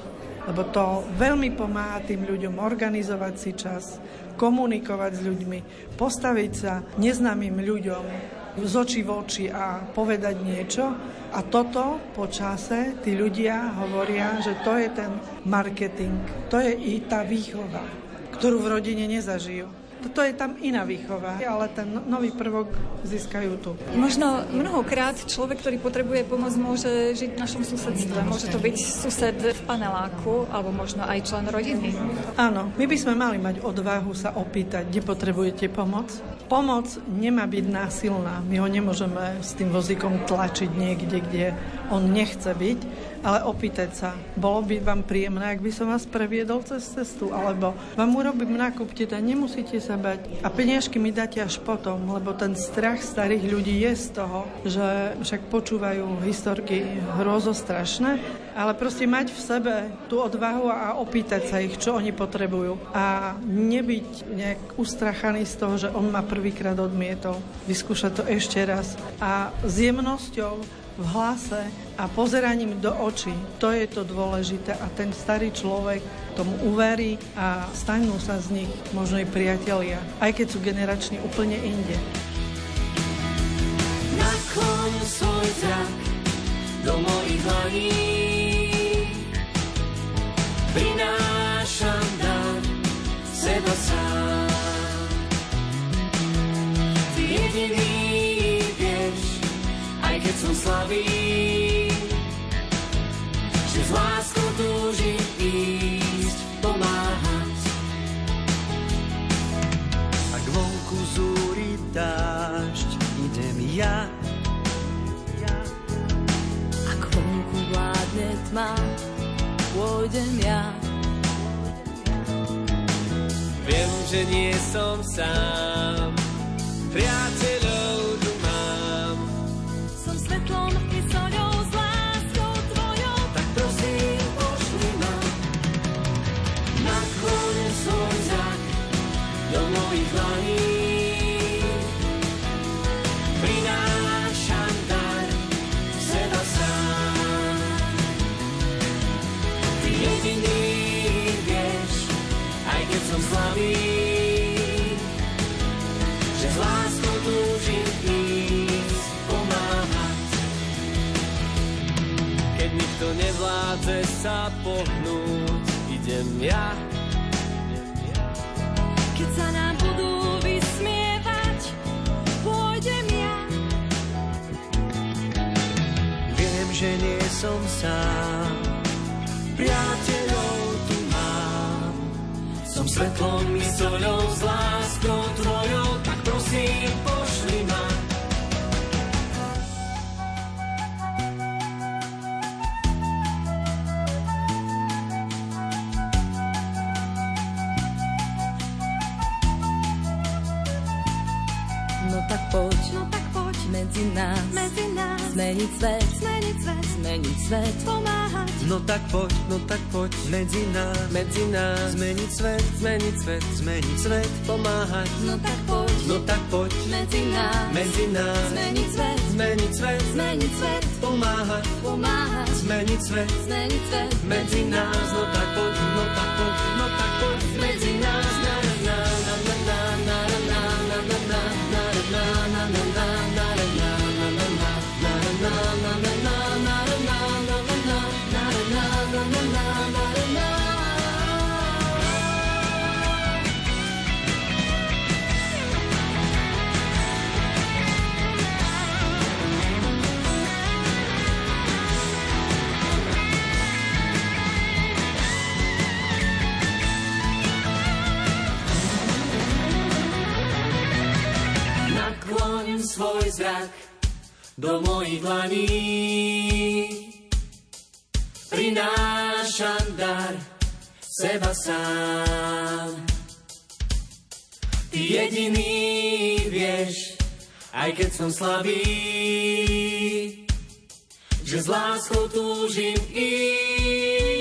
[SPEAKER 11] Lebo to veľmi pomáha tým ľuďom organizovať si čas, komunikovať s ľuďmi, postaviť sa neznámym ľuďom z očí v oči a povedať niečo. A toto po čase tí ľudia hovoria, že to je ten marketing, to je i tá výchova, ktorú v rodine nezažijú. Toto je tam iná výchova, ale ten no- nový prvok získajú tu.
[SPEAKER 2] Možno mnohokrát človek, ktorý potrebuje pomoc, môže žiť v našom susedstve. Môže to byť sused v paneláku, alebo možno aj člen rodiny.
[SPEAKER 11] Áno, my by sme mali mať odvahu sa opýtať, kde potrebujete pomoc. Pomoc nemá byť násilná. My ho nemôžeme s tým vozíkom tlačiť niekde, kde on nechce byť ale opýtať sa, bolo by vám príjemné, ak by som vás previedol cez cestu, alebo vám urobím nákup, teda nemusíte sa bať a peniažky mi dáte až potom, lebo ten strach starých ľudí je z toho, že však počúvajú historky hrozostrašné, ale proste mať v sebe tú odvahu a opýtať sa ich, čo oni potrebujú. A nebyť nejak ustrachaný z toho, že on ma prvýkrát odmietol, vyskúšať to ešte raz. A s jemnosťou v hlase a pozeraním do očí. To je to dôležité a ten starý človek tomu uverí a stanú sa z nich možno i priatelia, aj keď sú generačne úplne inde.
[SPEAKER 3] Nakloň svoj zrak do mojich dlaní prinášam dar seba sám. Ty jediný keď som slabý, že s láskou túžim ísť, pomáhať.
[SPEAKER 12] Ak vonku zúri dážď, idem ja.
[SPEAKER 3] Ak vonku vládne tma, pôjdem ja.
[SPEAKER 12] Viem, že nie som sám, sa pohnúť, idem ja.
[SPEAKER 3] Keď sa nám budú vysmievať, pôjdem ja.
[SPEAKER 12] Viem, že nie som sám, priateľov tu mám.
[SPEAKER 3] Som svetlom i soľou s láskou tvojou, tak prosím, pošli
[SPEAKER 13] svet, pomáhať.
[SPEAKER 14] No tak poď, no tak poď. Medzi nás, medzi nás. Zmeniť svet, zmeniť svet, zmeniť svet, pomáhať.
[SPEAKER 13] No tak poď,
[SPEAKER 14] no tak poď.
[SPEAKER 13] Medzi nás,
[SPEAKER 14] medzi nás.
[SPEAKER 13] Zmeniť svet,
[SPEAKER 14] zmeniť svet,
[SPEAKER 13] zmeniť svet,
[SPEAKER 14] pomáhať,
[SPEAKER 13] pomáhať.
[SPEAKER 14] Zmeniť svet,
[SPEAKER 13] zmeniť svet,
[SPEAKER 14] medzi nás. No tak poď, no tak poď, no tak poď. Medzi nás. Na, na, na, na,
[SPEAKER 3] svoj zrak do mojich dlaní. Prinášam dar seba sám. Ty jediný vieš, aj keď som slabý, že s láskou túžim ísť.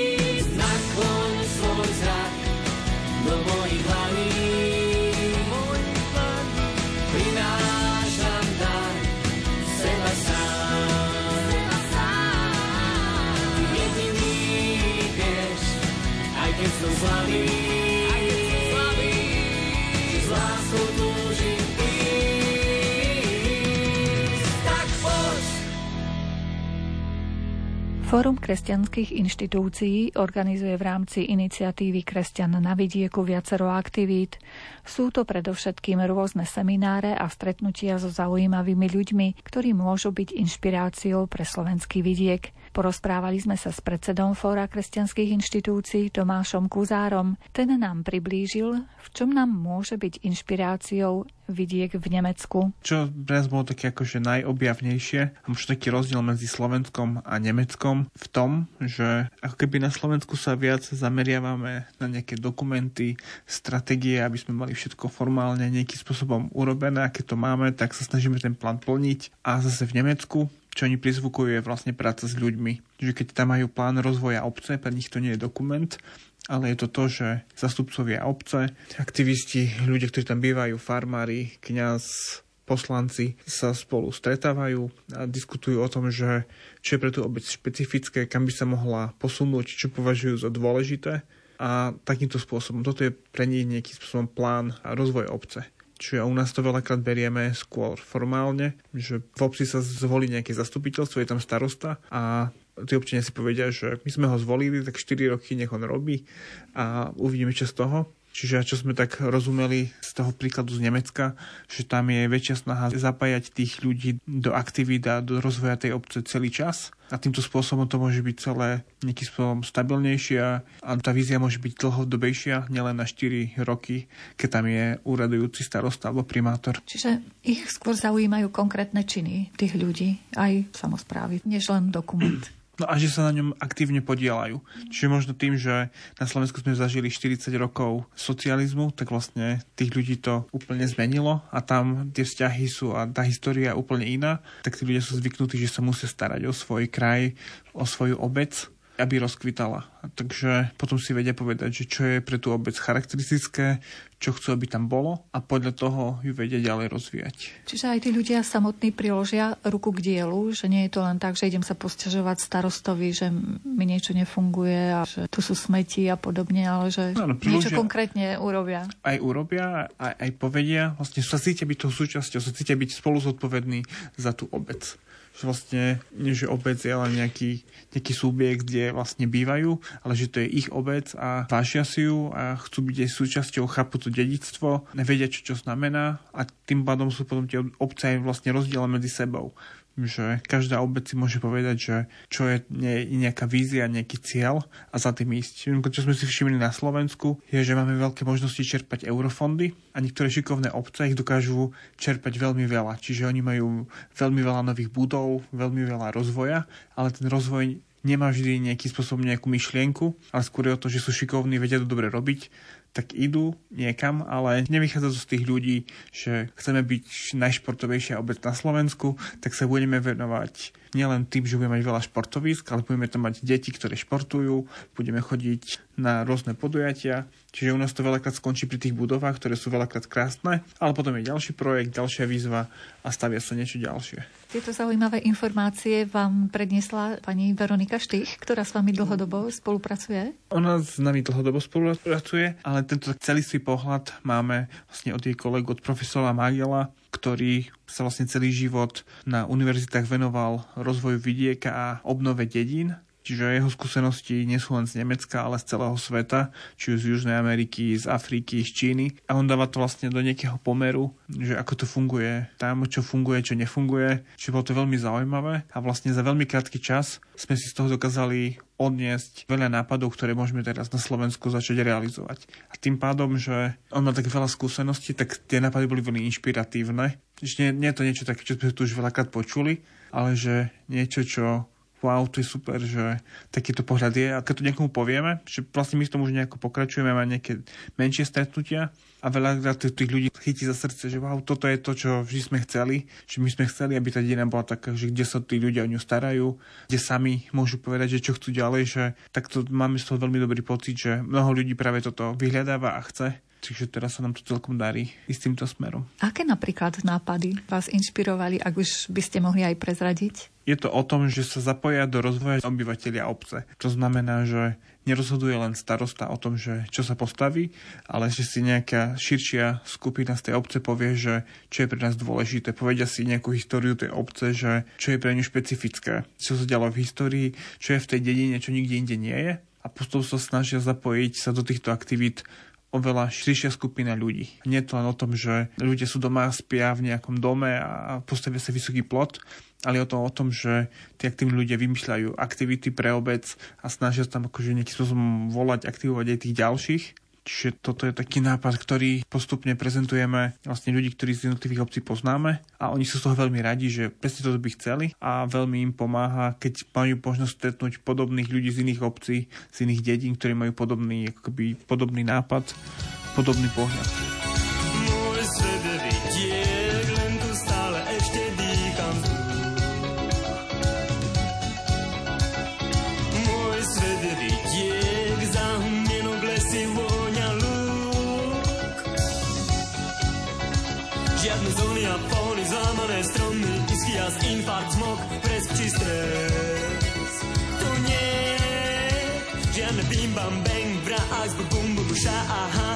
[SPEAKER 2] Fórum kresťanských inštitúcií organizuje v rámci iniciatívy Kresťan na vidieku viacero aktivít. Sú to predovšetkým rôzne semináre a stretnutia so zaujímavými ľuďmi, ktorí môžu byť inšpiráciou pre slovenský vidiek. Porozprávali sme sa s predsedom Fóra kresťanských inštitúcií Tomášom Kuzárom. Ten nám priblížil, v čom nám môže byť inšpiráciou vidiek v Nemecku.
[SPEAKER 15] Čo pre nás bolo také akože najobjavnejšie, a možno taký rozdiel medzi Slovenskom a Nemeckom v tom, že ako keby na Slovensku sa viac zameriavame na nejaké dokumenty, stratégie, aby sme mali všetko formálne nejakým spôsobom urobené a keď to máme, tak sa snažíme ten plán plniť. A zase v Nemecku čo oni prizvukujú je vlastne práca s ľuďmi. Že keď tam majú plán rozvoja obce, pre nich to nie je dokument, ale je to to, že zastupcovia obce, aktivisti, ľudia, ktorí tam bývajú, farmári, kňaz, poslanci sa spolu stretávajú a diskutujú o tom, že čo je pre tú obec špecifické, kam by sa mohla posunúť, čo považujú za dôležité a takýmto spôsobom. Toto je pre nich nejakým spôsobom plán a rozvoj obce. Čiže u nás to veľakrát berieme skôr formálne, že v obci sa zvolí nejaké zastupiteľstvo, je tam starosta a tí občania si povedia, že my sme ho zvolili, tak 4 roky nech on robí a uvidíme, čo z toho. Čiže čo sme tak rozumeli z toho príkladu z Nemecka, že tam je väčšia snaha zapájať tých ľudí do aktivít a do rozvoja tej obce celý čas. A týmto spôsobom to môže byť celé nejakým spôsobom stabilnejšie a tá vízia môže byť dlhodobejšia, nielen na 4 roky, keď tam je úradujúci starosta alebo primátor.
[SPEAKER 2] Čiže ich skôr zaujímajú konkrétne činy tých ľudí, aj samozprávy, než len dokument.
[SPEAKER 15] No a že sa na ňom aktívne podielajú. Čiže možno tým, že na Slovensku sme zažili 40 rokov socializmu, tak vlastne tých ľudí to úplne zmenilo a tam tie vzťahy sú a tá história je úplne iná, tak tí ľudia sú zvyknutí, že sa musia starať o svoj kraj, o svoju obec aby rozkvitala. Takže potom si vedia povedať, že čo je pre tú obec charakteristické, čo chcú, aby tam bolo a podľa toho ju vedia ďalej rozvíjať.
[SPEAKER 2] Čiže aj tí ľudia samotní priložia ruku k dielu, že nie je to len tak, že idem sa posťažovať starostovi, že mi niečo nefunguje a že tu sú smeti a podobne, ale že
[SPEAKER 15] Áno,
[SPEAKER 2] niečo
[SPEAKER 15] priložia-
[SPEAKER 2] konkrétne urobia.
[SPEAKER 15] Aj urobia, aj, aj povedia, vlastne sa cítia byť tou súčasťou, sa cítia byť spolu zodpovední za tú obec. Že vlastne, nie že obec je len nejaký, nejaký subjekt, kde vlastne bývajú, ale že to je ich obec a vážia si ju a chcú byť aj súčasťou, chápu to dedictvo, vedia, čo čo znamená a tým pádom sú potom tie obce aj vlastne rozdiele medzi sebou že každá obec si môže povedať, že čo je ne, nejaká vízia, nejaký cieľ a za tým ísť. Čo sme si všimli na Slovensku, je, že máme veľké možnosti čerpať eurofondy a niektoré šikovné obce ich dokážu čerpať veľmi veľa. Čiže oni majú veľmi veľa nových budov, veľmi veľa rozvoja, ale ten rozvoj nemá vždy nejaký spôsob nejakú myšlienku, ale skôr je o to, že sú šikovní, vedia to dobre robiť, tak idú niekam, ale nevychádza to z tých ľudí, že chceme byť najšportovejšia obec na Slovensku, tak sa budeme venovať nielen tým, že budeme mať veľa športovisk, ale budeme tam mať deti, ktoré športujú, budeme chodiť na rôzne podujatia, čiže u nás to veľakrát skončí pri tých budovách, ktoré sú veľakrát krásne, ale potom je ďalší projekt, ďalšia výzva a stavia sa niečo ďalšie.
[SPEAKER 2] Tieto zaujímavé informácie vám predniesla pani Veronika Štych, ktorá s vami dlhodobo spolupracuje.
[SPEAKER 15] Ona s nami dlhodobo spolupracuje, ale tento celistvý pohľad máme vlastne od jej kolegu, od profesora Magela, ktorý sa vlastne celý život na univerzitách venoval rozvoju vidieka a obnove dedín. Čiže jeho skúsenosti nie sú len z Nemecka, ale z celého sveta, či už z Južnej Ameriky, z Afriky, z Číny. A on dáva to vlastne do nejakého pomeru, že ako to funguje tam, čo funguje, čo nefunguje. Čiže bolo to veľmi zaujímavé a vlastne za veľmi krátky čas sme si z toho dokázali odniesť veľa nápadov, ktoré môžeme teraz na Slovensku začať realizovať. A tým pádom, že on má tak veľa skúseností, tak tie nápady boli veľmi inšpiratívne. Že nie, nie je to niečo také, čo sme tu už veľakrát počuli, ale že niečo, čo wow, to je super, že takýto pohľad je. A keď to niekomu povieme, že vlastne my v tom už nejako pokračujeme, máme nejaké menšie stretnutia a veľa tých ľudí chytí za srdce, že wow, toto je to, čo vždy sme chceli, že my sme chceli, aby tá dedina bola taká, že kde sa tí ľudia o ňu starajú, kde sami môžu povedať, že čo chcú ďalej, že takto máme z toho veľmi dobrý pocit, že mnoho ľudí práve toto vyhľadáva a chce. Čiže teraz sa nám to celkom darí ísť týmto smerom.
[SPEAKER 2] Aké napríklad nápady vás inšpirovali, ak už by ste mohli aj prezradiť?
[SPEAKER 15] Je to o tom, že sa zapoja do rozvoja obyvateľia obce. To znamená, že nerozhoduje len starosta o tom, že čo sa postaví, ale že si nejaká širšia skupina z tej obce povie, že čo je pre nás dôležité. Povedia si nejakú históriu tej obce, že čo je pre ňu špecifické, čo sa dialo v histórii, čo je v tej dedine, čo nikde inde nie je. A postupne sa snažia zapojiť sa do týchto aktivít oveľa širšia skupina ľudí. Nie to len o tom, že ľudia sú doma, spia v nejakom dome a postavia sa vysoký plot, ale je to o tom, že tí aktívni ľudia vymýšľajú aktivity pre obec a snažia sa tam akože nejakým spôsobom volať, aktivovať aj tých ďalších. Čiže toto je taký nápad, ktorý postupne prezentujeme vlastne ľudí, ktorí z jednotlivých obcí poznáme a oni sú z toho veľmi radi, že presne toto by chceli a veľmi im pomáha, keď majú možnosť stretnúť podobných ľudí z iných obcí, z iných dedín, ktorí majú podobný, akoby, podobný nápad, podobný pohľad.
[SPEAKER 16] Zlámané stromy, ischias, infarkt, smog, presk či stres. Tu nie Žiadne bim bam bang, bra, iceberg, bum bum, ša, aha,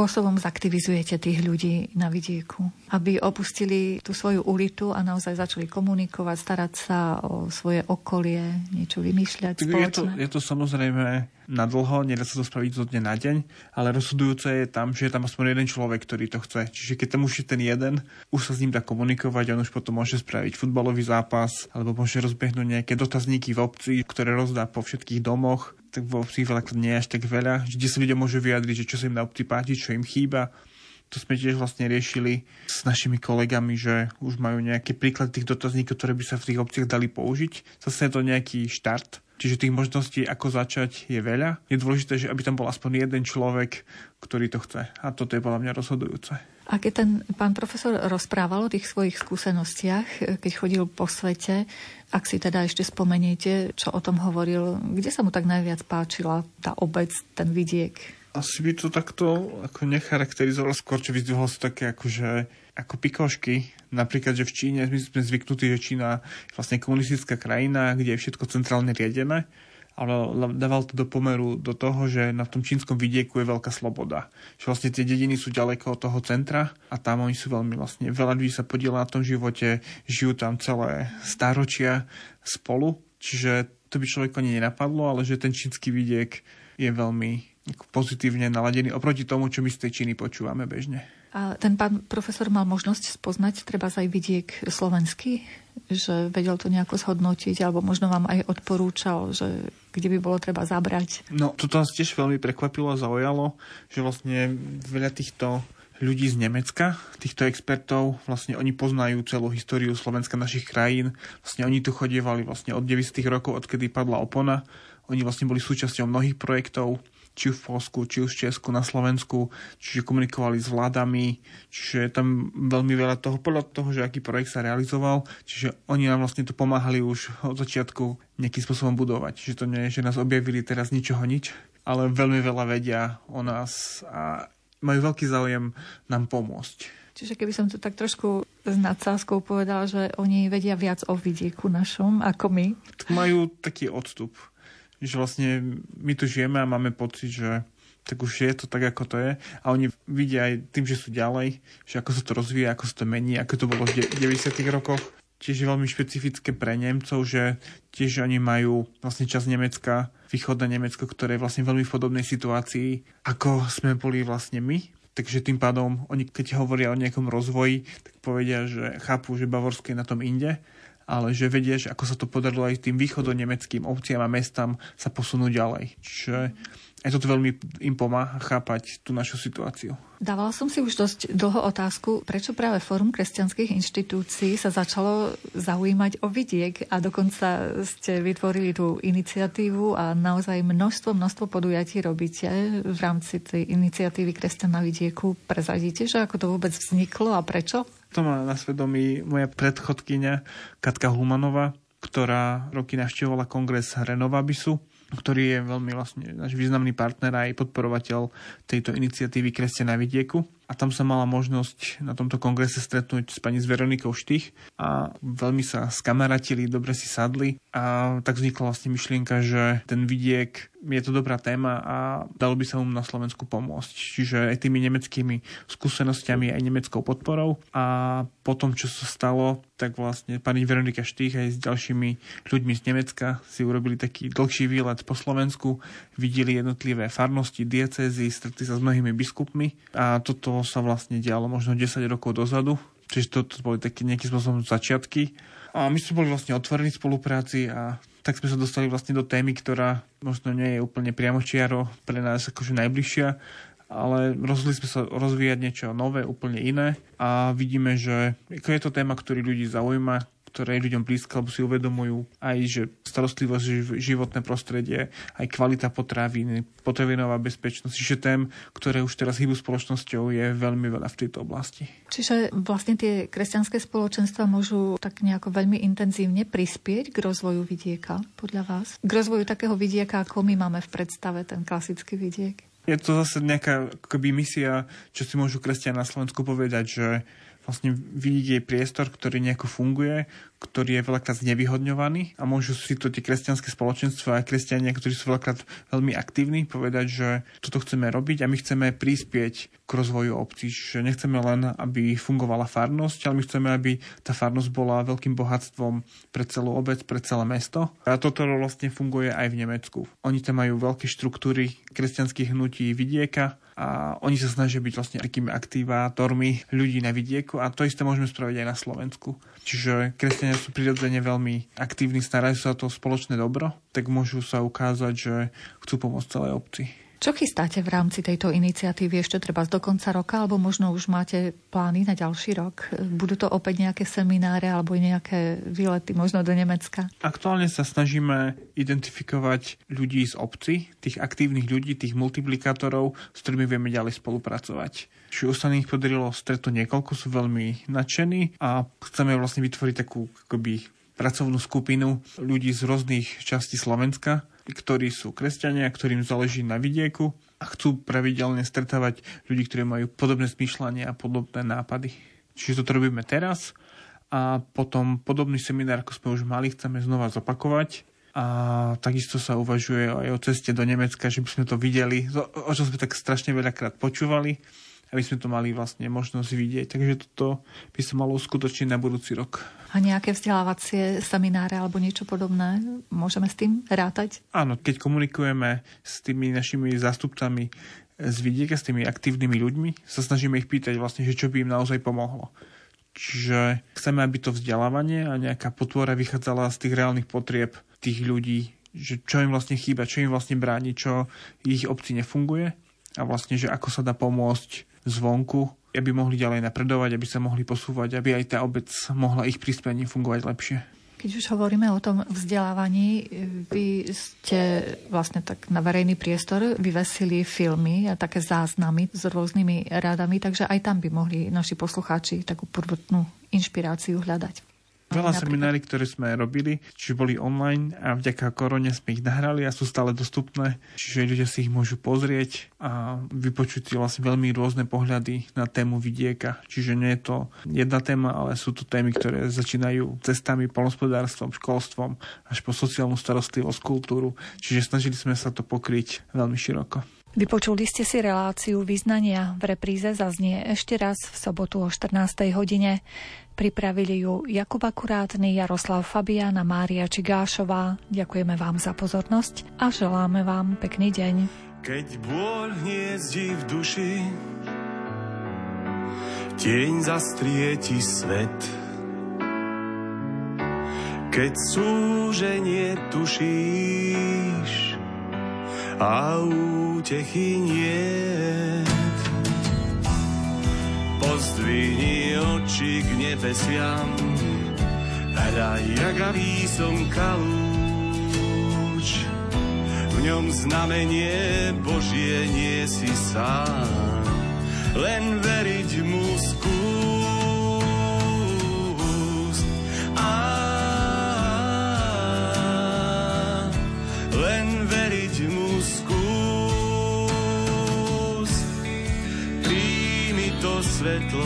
[SPEAKER 2] spôsobom zaktivizujete tých ľudí na vidieku? Aby opustili tú svoju ulitu a naozaj začali komunikovať, starať sa o svoje okolie, niečo vymýšľať
[SPEAKER 15] Tak je, to,
[SPEAKER 2] spoločné?
[SPEAKER 15] je to samozrejme na dlho, nedá sa to spraviť zo dňa na deň, ale rozhodujúce je tam, že je tam aspoň jeden človek, ktorý to chce. Čiže keď tam už je ten jeden, už sa s ním dá komunikovať, on už potom môže spraviť futbalový zápas, alebo môže rozbehnúť nejaké dotazníky v obci, ktoré rozdá po všetkých domoch. Tak v obci veľa nie až tak veľa, kde sa ľudia môžu vyjadriť, že čo sa im na obci páči, čo im chýba. To sme tiež vlastne riešili s našimi kolegami, že už majú nejaké príklady tých dotazníkov, ktoré by sa v tých obciach dali použiť. Zase je to nejaký štart, čiže tých možností, ako začať, je veľa. Je dôležité, že aby tam bol aspoň jeden človek, ktorý to chce. A toto je podľa mňa rozhodujúce.
[SPEAKER 2] A keď ten pán profesor rozprával o tých svojich skúsenostiach, keď chodil po svete, ak si teda ešte spomeniete, čo o tom hovoril, kde sa mu tak najviac páčila tá obec, ten vidiek?
[SPEAKER 15] Asi by to takto ako necharakterizoval, skôr čo vyzdvihol sú také akože ako pikošky. Napríklad, že v Číne my sme zvyknutí, že Čína je vlastne komunistická krajina, kde je všetko centrálne riadené, ale dával to do pomeru do toho, že na tom čínskom vidieku je veľká sloboda. Že vlastne tie dediny sú ďaleko od toho centra a tam oni sú veľmi vlastne, veľa ľudí sa podiela na tom živote, žijú tam celé stáročia spolu, čiže to by človeku ani nenapadlo, ale že ten čínsky vidiek je veľmi pozitívne naladený oproti tomu, čo my z tej Číny počúvame bežne.
[SPEAKER 2] A ten pán profesor mal možnosť spoznať treba aj vidiek slovenský, že vedel to nejako zhodnotiť, alebo možno vám aj odporúčal, že kde by bolo treba zabrať.
[SPEAKER 15] No, toto nás tiež veľmi prekvapilo a zaujalo, že vlastne veľa týchto ľudí z Nemecka, týchto expertov, vlastne oni poznajú celú históriu Slovenska našich krajín. Vlastne oni tu chodievali vlastne od 90. rokov, odkedy padla opona. Oni vlastne boli súčasťou mnohých projektov, či už v Polsku, či už v Česku, na Slovensku, čiže komunikovali s vládami, čiže je tam veľmi veľa toho, podľa toho, že aký projekt sa realizoval, čiže oni nám vlastne to pomáhali už od začiatku nejakým spôsobom budovať. Čiže to nie je, že nás objavili teraz ničoho nič, ale veľmi veľa vedia o nás a majú veľký záujem nám pomôcť.
[SPEAKER 2] Čiže keby som to tak trošku s nadsázkou povedala, že oni vedia viac o vidieku našom ako my.
[SPEAKER 15] Majú taký odstup že vlastne my tu žijeme a máme pocit, že tak už je to tak, ako to je. A oni vidia aj tým, že sú ďalej, že ako sa to rozvíja, ako sa to mení, ako to bolo v 90. rokoch. Tiež je veľmi špecifické pre Nemcov, že tiež oni majú vlastne časť Nemecka, východné Nemecko, ktoré je vlastne veľmi v podobnej situácii, ako sme boli vlastne my. Takže tým pádom oni, keď hovoria o nejakom rozvoji, tak povedia, že chápu, že Bavorsko je na tom inde ale že vedia, že ako sa to podarilo aj tým východonemeckým obciam a mestám sa posunúť ďalej. Čiže aj toto veľmi im pomáha chápať tú našu situáciu.
[SPEAKER 2] Dávala som si už dosť dlho otázku, prečo práve Fórum kresťanských inštitúcií sa začalo zaujímať o vidiek a dokonca ste vytvorili tú iniciatívu a naozaj množstvo, množstvo podujatí robíte v rámci tej iniciatívy Kresťan na vidieku. Prezadíte, že ako to vôbec vzniklo a prečo?
[SPEAKER 15] To má na svedomí moja predchodkynia Katka Humanová, ktorá roky navštevovala kongres Renovabisu ktorý je veľmi vlastne náš významný partner a aj podporovateľ tejto iniciatívy Kresťan na vidieku. A tam sa mala možnosť na tomto kongrese stretnúť s pani s Veronikou Štych a veľmi sa skamaratili, dobre si sadli a tak vznikla vlastne myšlienka, že ten vidiek je to dobrá téma a dalo by sa mu na Slovensku pomôcť. Čiže aj tými nemeckými skúsenostiami, aj nemeckou podporou. A potom, čo sa stalo, tak vlastne pani Veronika Štých aj s ďalšími ľuďmi z Nemecka si urobili taký dlhší výlet po Slovensku, videli jednotlivé farnosti, diecézy, stretli sa s mnohými biskupmi a toto sa vlastne dialo možno 10 rokov dozadu. Čiže toto boli také nejakým spôsobom začiatky. A my sme boli vlastne otvorení spolupráci a tak sme sa dostali vlastne do témy, ktorá možno nie je úplne priamočiaro pre nás akože najbližšia, ale rozhodli sme sa rozvíjať niečo nové, úplne iné a vidíme, že je to téma, ktorý ľudí zaujíma, ktoré je ľuďom blízka, lebo si uvedomujú aj, že starostlivosť, životné prostredie, aj kvalita potravín, potravinová bezpečnosť, že tém, ktoré už teraz hýbu spoločnosťou, je veľmi veľa v tejto oblasti.
[SPEAKER 2] Čiže vlastne tie kresťanské spoločenstva môžu tak nejako veľmi intenzívne prispieť k rozvoju vidieka, podľa vás? K rozvoju takého vidieka, ako my máme v predstave, ten klasický vidiek?
[SPEAKER 15] Je to zase nejaká akoby misia, čo si môžu kresťania na Slovensku povedať, že vlastne vidieť jej priestor, ktorý nejako funguje, ktorý je veľakrát znevýhodňovaný a môžu si to tie kresťanské spoločenstva a kresťania, ktorí sú veľakrát veľmi aktívni, povedať, že toto chceme robiť a my chceme prispieť k rozvoju obcí. Že nechceme len, aby fungovala farnosť, ale my chceme, aby tá farnosť bola veľkým bohatstvom pre celú obec, pre celé mesto. A toto vlastne funguje aj v Nemecku. Oni tam majú veľké štruktúry kresťanských hnutí vidieka a oni sa snažia byť vlastne takými aktivátormi ľudí na vidieku a to isté môžeme spraviť aj na Slovensku. Čiže kresťania sú prirodzene veľmi aktívni, starajú sa o to spoločné dobro, tak môžu sa ukázať, že chcú pomôcť celej obci.
[SPEAKER 2] Čo chystáte v rámci tejto iniciatívy ešte treba do konca roka, alebo možno už máte plány na ďalší rok? Budú to opäť nejaké semináre alebo nejaké výlety možno do Nemecka?
[SPEAKER 15] Aktuálne sa snažíme identifikovať ľudí z obci, tých aktívnych ľudí, tých multiplikátorov, s ktorými vieme ďalej spolupracovať. Čiže už sa ich podarilo stretnúť niekoľko, sú veľmi nadšení a chceme vlastne vytvoriť takú akoby, pracovnú skupinu ľudí z rôznych častí Slovenska, ktorí sú kresťania, ktorým záleží na vidieku a chcú pravidelne stretávať ľudí, ktorí majú podobné smýšľanie a podobné nápady. Čiže toto robíme teraz a potom podobný seminár, ako sme už mali, chceme znova zopakovať a takisto sa uvažuje aj o ceste do Nemecka, že by sme to videli, o čom sme tak strašne veľakrát počúvali aby sme to mali vlastne možnosť vidieť. Takže toto by sa malo uskutočniť na budúci rok.
[SPEAKER 2] A nejaké vzdelávacie semináre alebo niečo podobné? Môžeme s tým rátať?
[SPEAKER 15] Áno, keď komunikujeme s tými našimi zástupcami z vidieka, s tými aktívnymi ľuďmi, sa snažíme ich pýtať vlastne, že čo by im naozaj pomohlo. Čiže chceme, aby to vzdelávanie a nejaká potvora vychádzala z tých reálnych potrieb tých ľudí, že čo im vlastne chýba, čo im vlastne bráni, čo ich obci nefunguje a vlastne, že ako sa dá pomôcť zvonku, aby mohli ďalej napredovať, aby sa mohli posúvať, aby aj tá obec mohla ich prispením fungovať lepšie.
[SPEAKER 2] Keď už hovoríme o tom vzdelávaní, vy ste vlastne tak na verejný priestor vyvesili filmy a také záznamy s rôznymi radami, takže aj tam by mohli naši poslucháči takú prvotnú inšpiráciu hľadať.
[SPEAKER 15] Veľa seminári, ktoré sme robili, čiže boli online a vďaka korone sme ich nahrali a sú stále dostupné, čiže ľudia si ich môžu pozrieť a vypočuť si vlastne veľmi rôzne pohľady na tému vidieka. Čiže nie je to jedna téma, ale sú to témy, ktoré začínajú cestami, polnospodárstvom, školstvom až po sociálnu starostlivosť, kultúru. Čiže snažili sme sa to pokryť veľmi široko.
[SPEAKER 2] Vypočuli ste si reláciu Vyznania. V repríze zaznie ešte raz v sobotu o 14. hodine. Pripravili ju Jakub Akurátny, Jaroslav Fabián a Mária Čigášová. Ďakujeme vám za pozornosť a želáme vám pekný deň.
[SPEAKER 17] Keď bôľ hniezdi v duši, tieň zastrieti svet. Keď súženie tušíš a útechy niet, pozdvihni oči k nebesiam, hraj jagavý som kalúč, v ňom znamenie Božie nie si sám, len veriť mu skús. A svetlo,